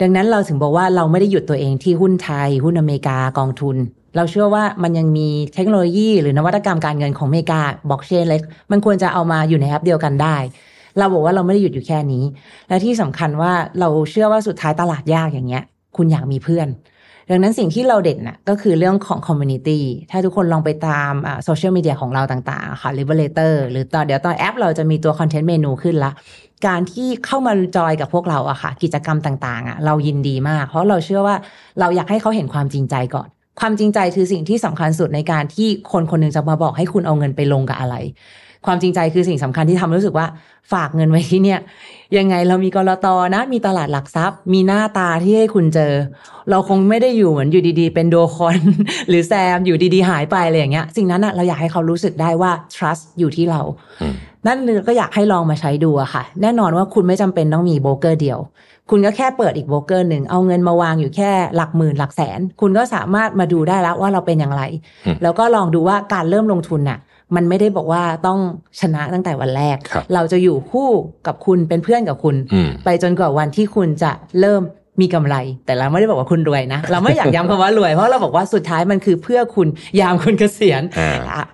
ดังนั้นเราถึงบอกว่าเราไม่ได้หยุดตัวเองที่หุ้นไทย หุ้นอเมริกากองทุน เราเชื่อว่ามันยังมีเทคโนโลยีหรือนวัตกรรมการเงินของอเมริกาบล็อกเชนเล็กมันควรจะเอามาอยู่ในแอปเดียวกันได้ เราบอกว่าเราไม่ได้หยุดอยู่แค่นี้ และที่สำคัญว่าเราเชื่อว่าสุดท้ายตลาดยากอย่างเงี้ย คุณอยากมีเพื่อนดังนั้นสิ่งที่เราเด่นน่ะก็คือเรื่องของ community ถ้าทุกคนลองไปตามโซเชียลมีเดียของเราต่าง ๆ ค่ะ Liberator หรือตอนเดี๋ยวตอนแอปเราจะมีตัว content เมนูขึ้นละ การที่เข้ามาจอยกับพวกเราอะค่ะ กิจกรรมต่างๆอะเรายินดีมาก เพราะเราเชื่อว่าเราอยากให้เขาเห็นความจริงใจก่อน ความจริงใจคือสิ่งที่สำคัญสุดในการที่คนคนหนึ่งจะมาบอกให้คุณเอาเงินไปลงกับอะไร ความจริงใจคือสิ่งสำคัญที่ทำให้รู้สึกว่าฝากเงินไว้ที่เนี่ย ยังไงเรามีกรตนะ มีตลาดหลักทรัพย์ มีหน้าตาที่ให้คุณเจอ เราคงไม่ได้อยู่เหมือนอยู่ดีๆ เป็นโดคอน หรือแซมอยู่ดีๆ หายไปอะไรอย่างเงี้ย สิ่งนั้นอะเราอยากให้เขารู้สึกได้ว่า trust อยู่ที่เราอืมนั่นก็อยากให้ลองมาใช้ดูอะค่ะ แน่นอนว่าคุณไม่จำเป็นต้องมีโบรกเกอร์เดียว คุณก็แค่เปิดอีกโบรกเกอร์หนึ่งเอาเงินมาวางอยู่แค่หลักหมื่นหลักแสน คุณก็สามารถมาดูได้แล้วว่าเราเป็นอย่างไรอืมแล้วก็ลองดูว่าการเริ่มลงทุนน่ะ มันไม่ได้บอกว่าต้องชนะตั้งแต่วันแรกครับเราจะอยู่คู่กับคุณเป็นเพื่อนกับคุณอืมไปจนกว่าวันที่คุณจะเริ่มมีกำไร แต่เราไม่ได้บอกว่าคุณรวยนะ เราไม่อยากย้ำคำว่ารวยเพราะเราบอกว่าสุดท้ายมันคือเพื่อคุณยามคุณเกษียณอ่าอะ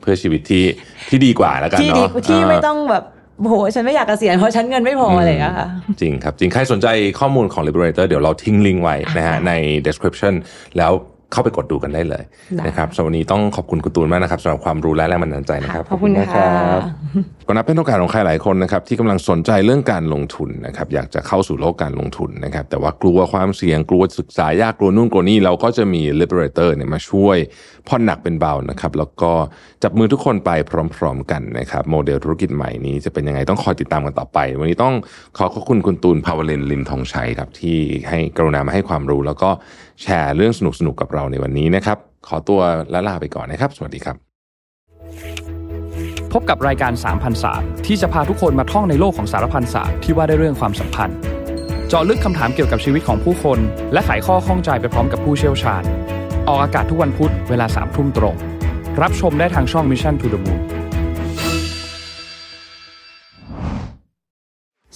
เพื่อชีวิตที่ที่ดีกว่าแล้วกันที่ดีเนาะที่ไม่าต้องแบบโหฉันไม่อยากเกษียณเพราะฉันเงินไม่พออะไรอย่างเงี้ยค่ะจริงครับ จริงใครสนใจข้อมูลของ Liberator เดี๋ยวเราทิ้งลิงก์ไว้นะฮะอ่าใน description แล้ว เข้าไปกดดูกันได้เลยได้นะครับสำหรับวันนี้ต้องขอบคุณคุณตูนมากนะครับสำหรับความรู้และแรงบันดาลใจนะครับขอบคุณมากค่ะรับก็นับเป็นโอกาสของใครหลายคนนะครับที่กำลังสนใจเรื่องการลงทุนนะครับอยากจะเข้าสู่โลกการลงทุนนะครับแต่ว่ากลัวความเสี่ยงกลัวศึกษายากกลัวนู่นกลัวนี่เราก็จะมี Liberator เนี่ยมาช่วยผ่อนหนักเป็นเบานะครับแล้วก็จับมือทุกคนไปพร้อม ๆ กันนะครับโมเดลธุรกิจใหม่นี้จะเป็นยังไงต้องคอยติดตามกันต่อไป วันนี้ต้องขอขอบคุณคุณตูนภาวเลนลิมทองชัยครับที่ให้กรุณามาให้ความรู้แล้วก็ แชร์เรื่องสนุกๆกับเราในวันนี้นะครับ ขอตัวละลาไปก่อนนะครับ สวัสดีครับ พบกับรายการสามพันศาสที่จะพาทุกคนมาท่องในโลกของสารพันศาสตร์ที่ว่าได้เรื่องความสัมพันธ์ เจาะลึกคำถามเกี่ยวกับชีวิตของผู้คน และไขข้อข้องใจไปพร้อมกับผู้เชี่ยวชาญ ออกอากาศทุกวันพุธเวลาสามทุ่มตรง รับชมได้ทางช่อง Mission to the Moon